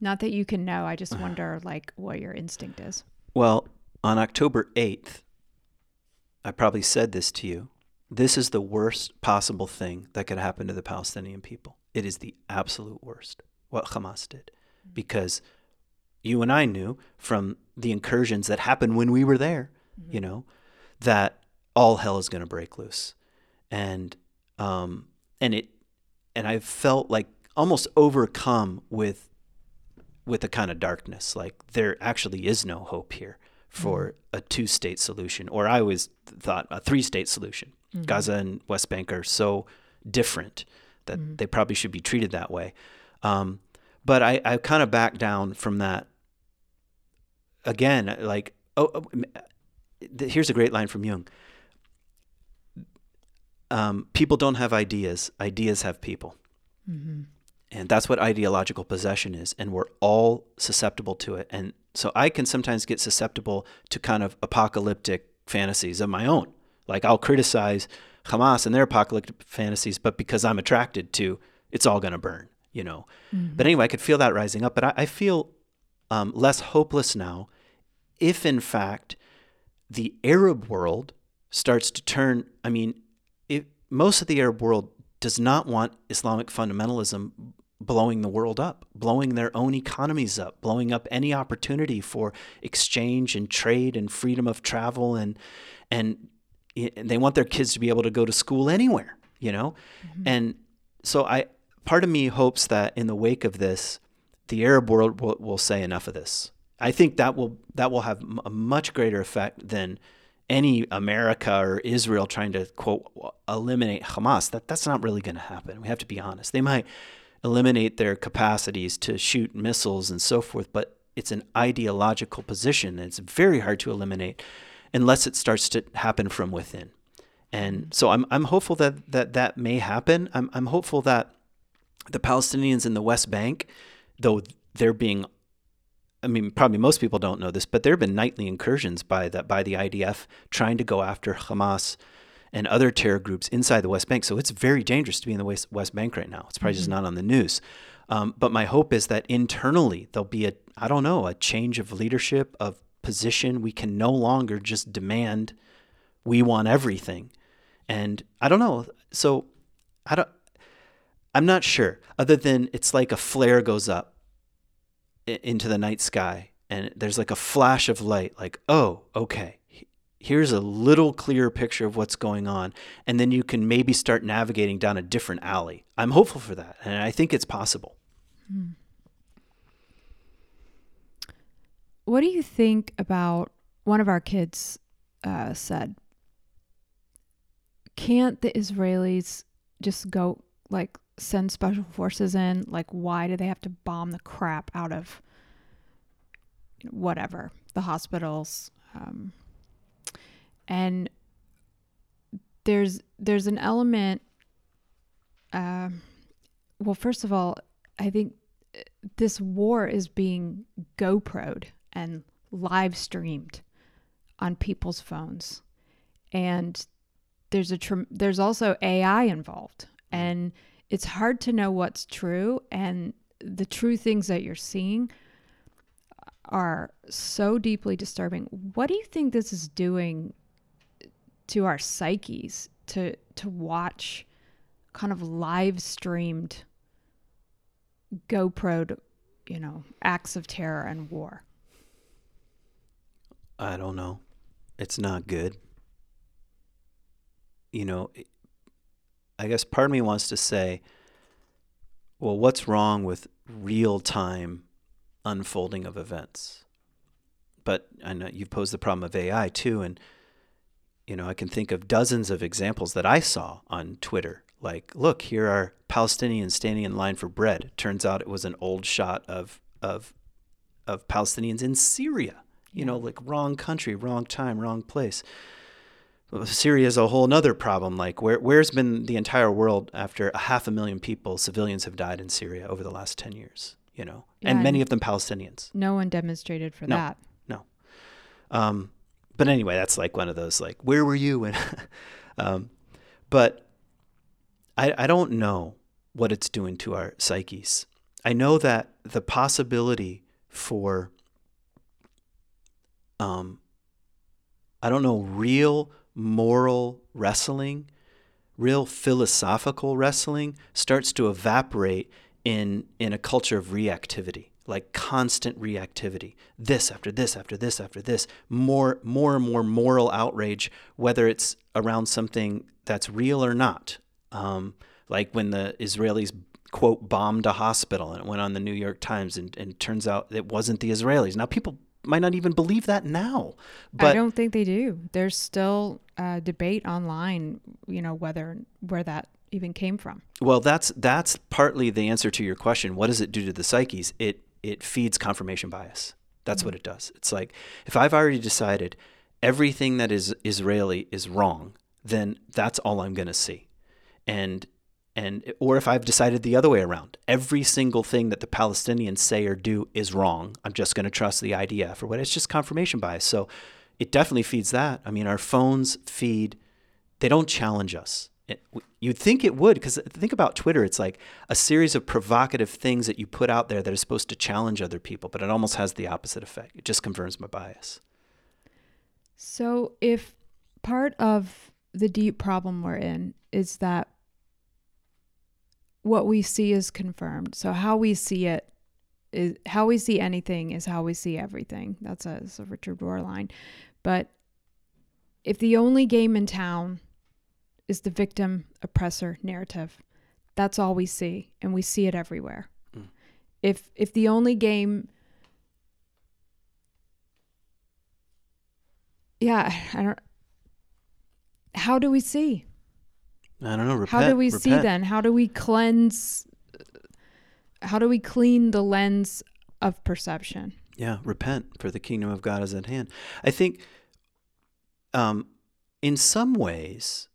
Not that you can know. I just wonder, like, what your instinct is. Well, on October 8th, I probably said this to you. This is the worst possible thing that could happen to the Palestinian people. It is the absolute worst, what Hamas did. Because you and I knew from the incursions that happened when we were there, you know, that all hell is going to break loose. And, um, and it, and I felt like almost overcome with with a kind of darkness. Like there actually is no hope here for a two state solution, or I always thought a three state solution. Gaza and West Bank are so different that they probably should be treated that way. Um, but I, I kind of backed down from that again. Like, oh, oh, here's a great line from Jung. Um, people don't have ideas; ideas have people. And that's what ideological possession is. And we're all susceptible to it. And so I can sometimes get susceptible to kind of apocalyptic fantasies of my own. Like I'll criticize Hamas and their apocalyptic fantasies, but because I'm attracted to, it's all going to burn, you know. Mm-hmm. But anyway, I could feel that rising up. But I, I feel um, less hopeless now if, in fact, the Arab world starts to turn. I mean, it, most of the Arab world does not want Islamic fundamentalism blowing the world up, blowing their own economies up, blowing up any opportunity for exchange and trade and freedom of travel and and they want their kids to be able to go to school anywhere, you know? Mm-hmm. And so I part of me hopes that in the wake of this, the Arab world will, will say enough of this. I think that will that will have a much greater effect than any America or Israel trying to quote eliminate Hamas. That that's not really going to happen. We have to be honest. They might eliminate their capacities to shoot missiles and so forth, but it's an ideological position. And it's very hard to eliminate unless it starts to happen from within. And so I'm I'm hopeful that that, that may happen. I'm I'm hopeful that the Palestinians in the West Bank, though they're being I mean, probably most people don't know this, but there have been nightly incursions by the by the IDF trying to go after Hamas and other terror groups inside the West Bank. So it's very dangerous to be in the West, West Bank right now. It's probably mm-hmm. just not on the news. Um, but my hope is that internally there'll be a, I don't know, a change of leadership, of position. We can no longer just demand we want everything. And I don't know. So I don't, I'm not sure, other than it's like a flare goes up into the night sky and there's like a flash of light, like, oh, okay, here's a little clearer picture of what's going on and then you can maybe start navigating down a different alley i'm hopeful for that and i think it's possible hmm. what do you think about one of our kids uh, said can't the israelis just go like send special forces in like why do they have to bomb the crap out of whatever the hospitals um, and there's there's an element uh, well first of all i think this war is being gopro'd and live streamed on people's phones. And there's a tr- there's also ai involved. And it's hard to know what's true and the true things that you're seeing are so deeply disturbing what do you think this is doing to our psyches to to watch kind of live streamed GoPro, you know, acts of terror and war? I don't know. It's not good. You know, I guess part of me wants to say, well, what's wrong with real time unfolding of events? But I know you've posed the problem of AI too, and you know, I can think of dozens of examples that I saw on Twitter. Like, look, here are Palestinians standing in line for bread. Turns out it was an old shot of of of Palestinians in Syria. You know, like wrong country, wrong time, wrong place. Syria is a whole other problem. Like, where where's been the entire world after a half a million people, civilians have died in Syria over the last ten years. You know, yeah, and many of them Palestinians. No one demonstrated for no, that. No. Um, but anyway, that's like one of those like, where were you? And um, but I I don't know what it's doing to our psyches. I know that the possibility for um, I don't know, real moral wrestling, real philosophical wrestling starts to evaporate in in a culture of reactivity like constant reactivity. This after this after this after this. More more and more moral outrage whether it's around something that's real or not. Um, like when the israelis quote bombed a hospital and it went on the new york times and, and turns out it wasn't the israelis. Now people might not even believe that now but i don't think they do. There's still a debate online you know whether where that even came from well that's that's partly the answer to your question what does it do to the psyches it it feeds confirmation bias. That's mm-hmm. what it does. It's like if I've already decided everything that is Israeli is wrong, then that's all I'm going to see. And and or if I've decided the other way around, every single thing that the Palestinians say or do is wrong. I'm just going to trust the IDF or what. It's just confirmation bias. So it definitely feeds that. I mean, our phones feed They don't challenge us. It, you'd think it would, because think about Twitter. It's like a series of provocative things that you put out there that are supposed to challenge other people, but it almost has the opposite effect. It just confirms my bias. So, if part of the deep problem we're in is that what we see is confirmed. So, how we see it is how we see anything is how we see everything. That's a, a Richard Rohr line. But if the only game in town is the victim oppressor narrative, that's all we see, and we see it everywhere. Mm. If if the only game yeah, I don't how do we see? I don't know. Repent, how do we repent. see then? How do we cleanse how do we clean the lens of perception? Yeah, repent for the kingdom of God is at hand. I think um, in some ways,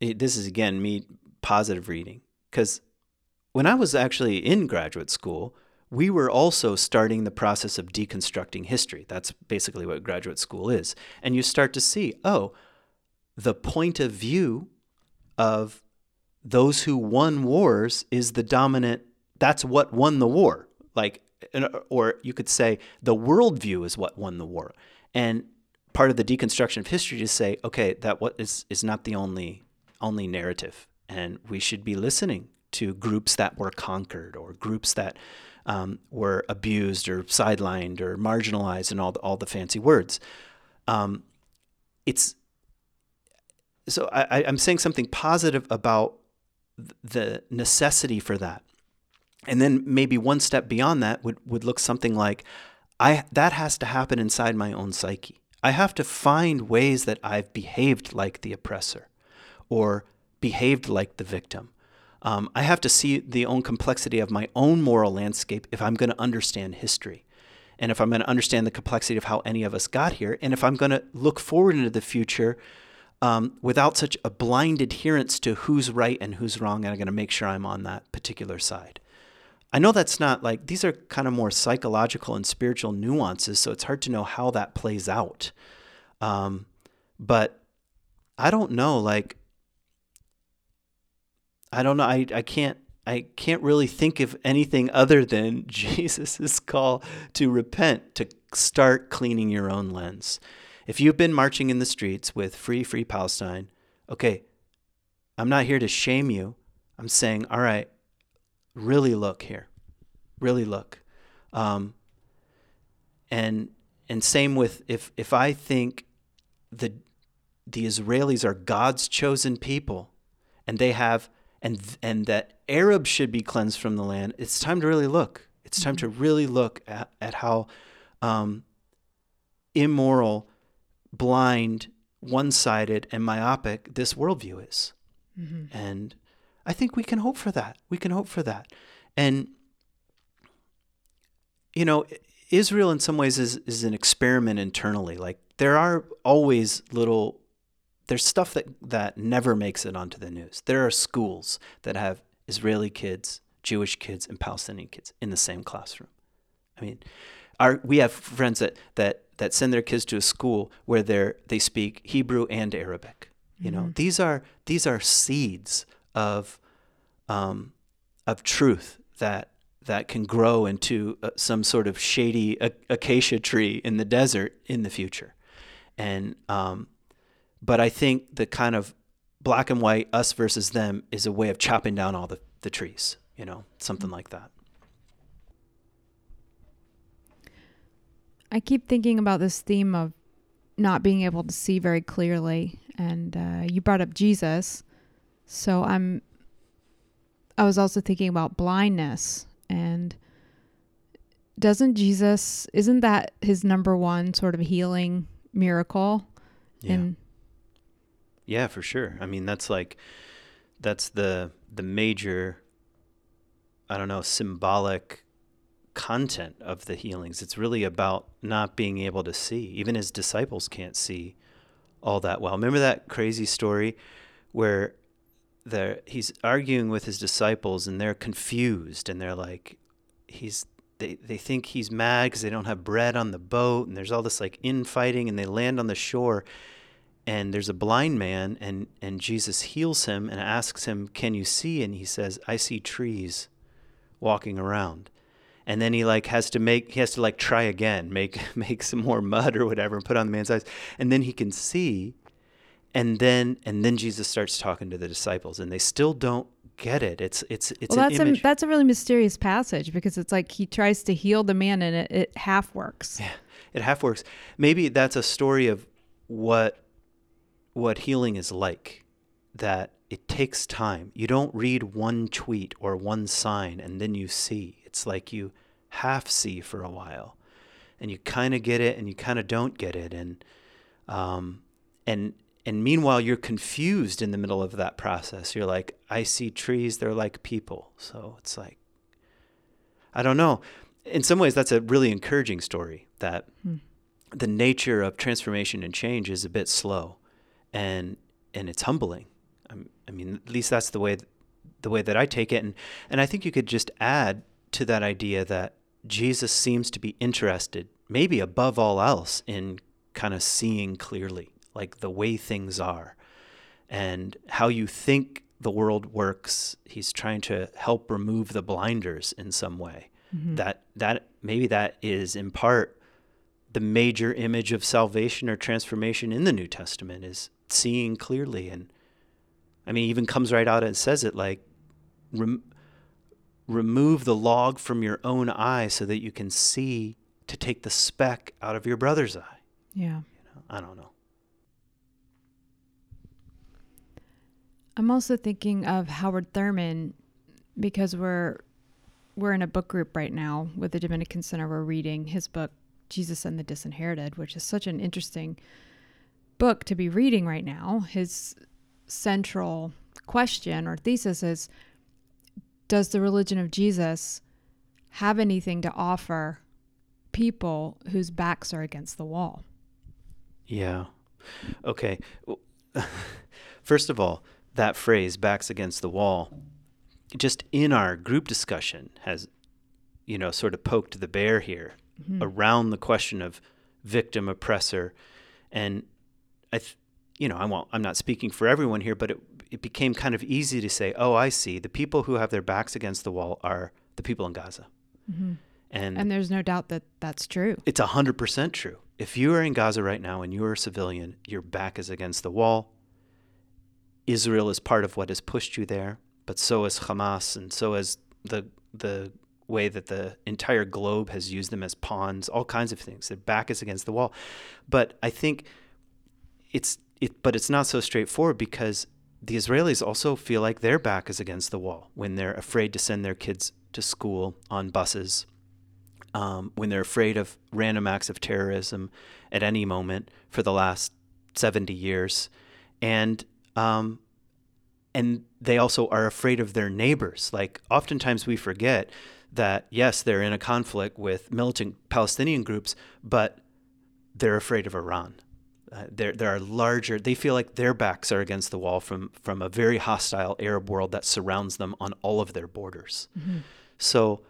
it, this is again me positive reading, because when I was actually in graduate school, we were also starting the process of deconstructing history. That's basically what graduate school is. And you start to see, oh, the point of view of those who won wars is the dominant that's what won the war. Like, or you could say the worldview is what won the war. And part of the deconstruction of history is to say, okay, that what is is not the only only narrative, and we should be listening to groups that were conquered or groups that um, were abused or sidelined or marginalized and all the, all the fancy words. Um, it's so I, I'm saying something positive about the necessity for that and then maybe one step beyond that would, would look something like I that has to happen inside my own psyche. I have to find ways that I've behaved like the oppressor or behaved like the victim. Um, I have to see the own complexity of my own moral landscape if I'm going to understand history. And if I'm going to understand the complexity of how any of us got here, and if I'm going to look forward into the future um, without such a blind adherence to who's right and who's wrong, and I'm going to make sure I'm on that particular side. I know that's not like these are kind of more psychological and spiritual nuances, so it's hard to know how that plays out. Um, but I don't know, like I don't know. I, I can't I can't really think of anything other than Jesus' call to repent, to start cleaning your own lens. If you've been marching in the streets with free, free Palestine, okay, I'm not here to shame you. I'm saying, all right, really look here, really look. Um, and and same with if if I think the the Israelis are God's chosen people, and they have and and that Arabs should be cleansed from the land. It's time to really look. It's time to mm-hmm. really look at at how um, immoral, blind, one-sided, and myopic this worldview is. Mm-hmm. And I think we can hope for that. We can hope for that. And, you know, Israel in some ways is, is an experiment internally. Like there are always little, there's stuff that, that never makes it onto the news. There are schools that have Israeli kids, Jewish kids, and Palestinian kids in the same classroom. I mean, our, we have friends that, that, that send their kids to a school where they they speak Hebrew and Arabic. You know, mm-hmm. these are these are seeds of um, of truth that that can grow into uh, some sort of shady acacia tree in the desert in the future. And um, but I think the kind of black and white us versus them is a way of chopping down all the, the trees, you know, something like that. I keep thinking about this theme of not being able to see very clearly. And uh, you brought up Jesus. So I'm I was also thinking about blindness and doesn't Jesus isn't that his number one sort of healing miracle? Yeah. In- yeah, for sure. I mean, that's like that's the the major I don't know, symbolic content of the healings. It's really about not being able to see. Even his disciples can't see all that well. Remember that crazy story where they're, he's arguing with his disciples and they're confused and they're like he's they, they think he's mad because they don't have bread on the boat and there's all this like infighting and they land on the shore and there's a blind man and and Jesus heals him and asks him, "Can you see?" and he says, "I see trees walking around." And then he like has to make he has to like try again, make make some more mud or whatever and put on the man's eyes. And then he can see and then and then Jesus starts talking to the disciples and they still don't get it. It's it's it's well, an that's image. a that's a really mysterious passage because it's like he tries to heal the man and it, it half works. Yeah, it half works. Maybe that's a story of what what healing is like. That it takes time. You don't read one tweet or one sign and then you see. It's like you half see for a while, and you kind of get it and you kind of don't get it, and um, and and meanwhile you're confused in the middle of that process. You're like, I see trees. They're like people. So it's like, I don't know. In some ways, that's a really encouraging story. That Hmm. the nature of transformation and change is a bit slow, and and it's humbling. I'm- I mean, at least that's the way the way that I take it, and and I think you could just add to that idea that Jesus seems to be interested, maybe above all else, in kind of seeing clearly, like the way things are, and how you think the world works. He's trying to help remove the blinders in some way. Mhm. That that maybe that is in part the major image of salvation or transformation in the New Testament is seeing clearly and I mean even comes right out and says it like rem- remove the log from your own eye so that you can see to take the speck out of your brother's eye. Yeah. You know, I don't know. I'm also thinking of Howard Thurman because we're we're in a book group right now with the Dominican Center. We're reading his book Jesus and the Disinherited, which is such an interesting book to be reading right now. His central question or thesis is does the religion of Jesus have anything to offer people whose backs are against the wall? Yeah. Okay. First of all, that phrase backs against the wall just in our group discussion has you know sort of poked the bear here Mhm. around the question of victim oppressor and I th- you know I won't, I'm not speaking for everyone here but it it became kind of easy to say oh I see the people who have their backs against the wall are the people in Gaza Mhm. and And there's no doubt that that's true. it's 100% true. If you are in Gaza right now and you are a civilian, your back is against the wall. Israel is part of what has pushed you there, but so is Hamas and so is the the way that the entire globe has used them as pawns, all kinds of things. Their back is against the wall. But I think it's it but it's not so straightforward because the Israelis also feel like their back is against the wall when they're afraid to send their kids to school on buses um, when they're afraid of random acts of terrorism at any moment for the last 70 years. And um, and they also are afraid of their neighbors. Like oftentimes we forget that yes, they're in a conflict with militant Palestinian groups, but they're afraid of Iran. Uh, there, there are larger. They feel like their backs are against the wall from from a very hostile Arab world that surrounds them on all of their borders. So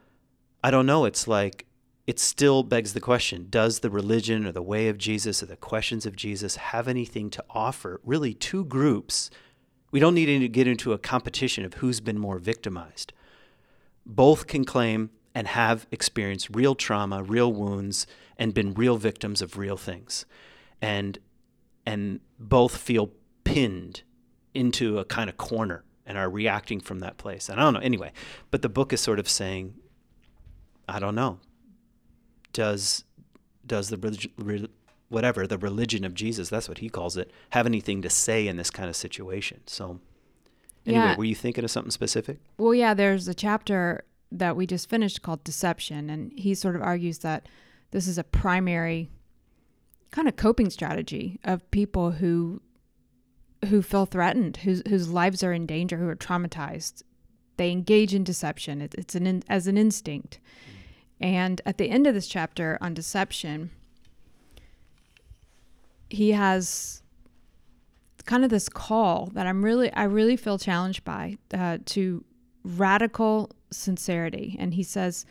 I don't know. It's like it still begs the question Does the religion or the way of Jesus or the questions of Jesus have anything to offer really two groups? We don't need to get into a competition of who's been more victimized. Both can claim and have experienced real trauma, real wounds, and been real victims of real things. And and both feel pinned into a kind of corner and are reacting from that place. And I don't know anyway, but the book is sort of saying I don't know. Does does the religion, re, whatever the religion of Jesus, that's what he calls it, have anything to say in this kind of situation? So, anyway, Yeah. were you thinking of something specific? Well, yeah, there's a chapter that we just finished called Deception, and he sort of argues that this is a primary kind of coping strategy of people who who feel threatened, whose whose lives are in danger, who are traumatized. They engage in deception. It, it's an in, as an instinct. Mm. And at the end of this chapter on deception, he has kind of this call that I'm really I really feel challenged by uh, to radical sincerity, and he says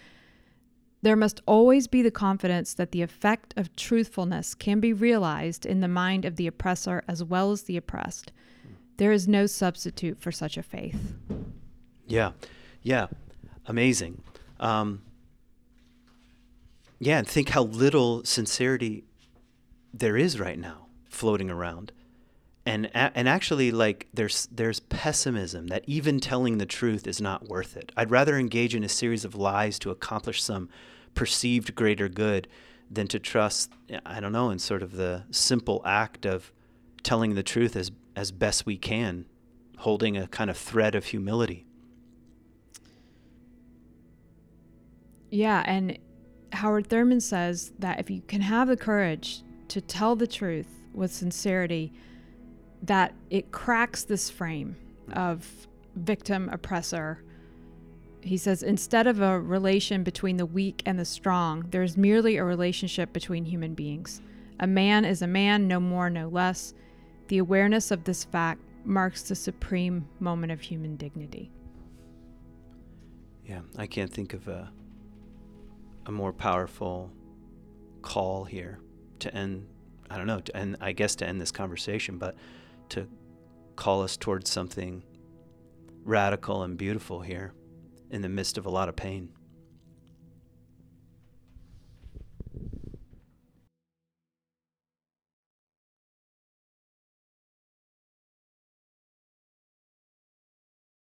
There must always be the confidence that the effect of truthfulness can be realized in the mind of the oppressor as well as the oppressed. There is no substitute for such a faith. Yeah, yeah, amazing. Um, yeah, and think how little sincerity there is right now floating around. And and actually like there's there's pessimism that even telling the truth is not worth it. I'd rather engage in a series of lies to accomplish some perceived greater good than to trust I don't know in sort of the simple act of telling the truth as as best we can, holding a kind of thread of humility. Yeah, and Howard Thurman says that if you can have the courage to tell the truth with sincerity, that it cracks this frame of victim oppressor. He says instead of a relation between the weak and the strong, there's merely a relationship between human beings. A man is a man, no more, no less. The awareness of this fact marks the supreme moment of human dignity. Yeah, I can't think of a a more powerful call here to end I don't know, to end I guess to end this conversation, but to call us towards something radical and beautiful here in the midst of a lot of pain.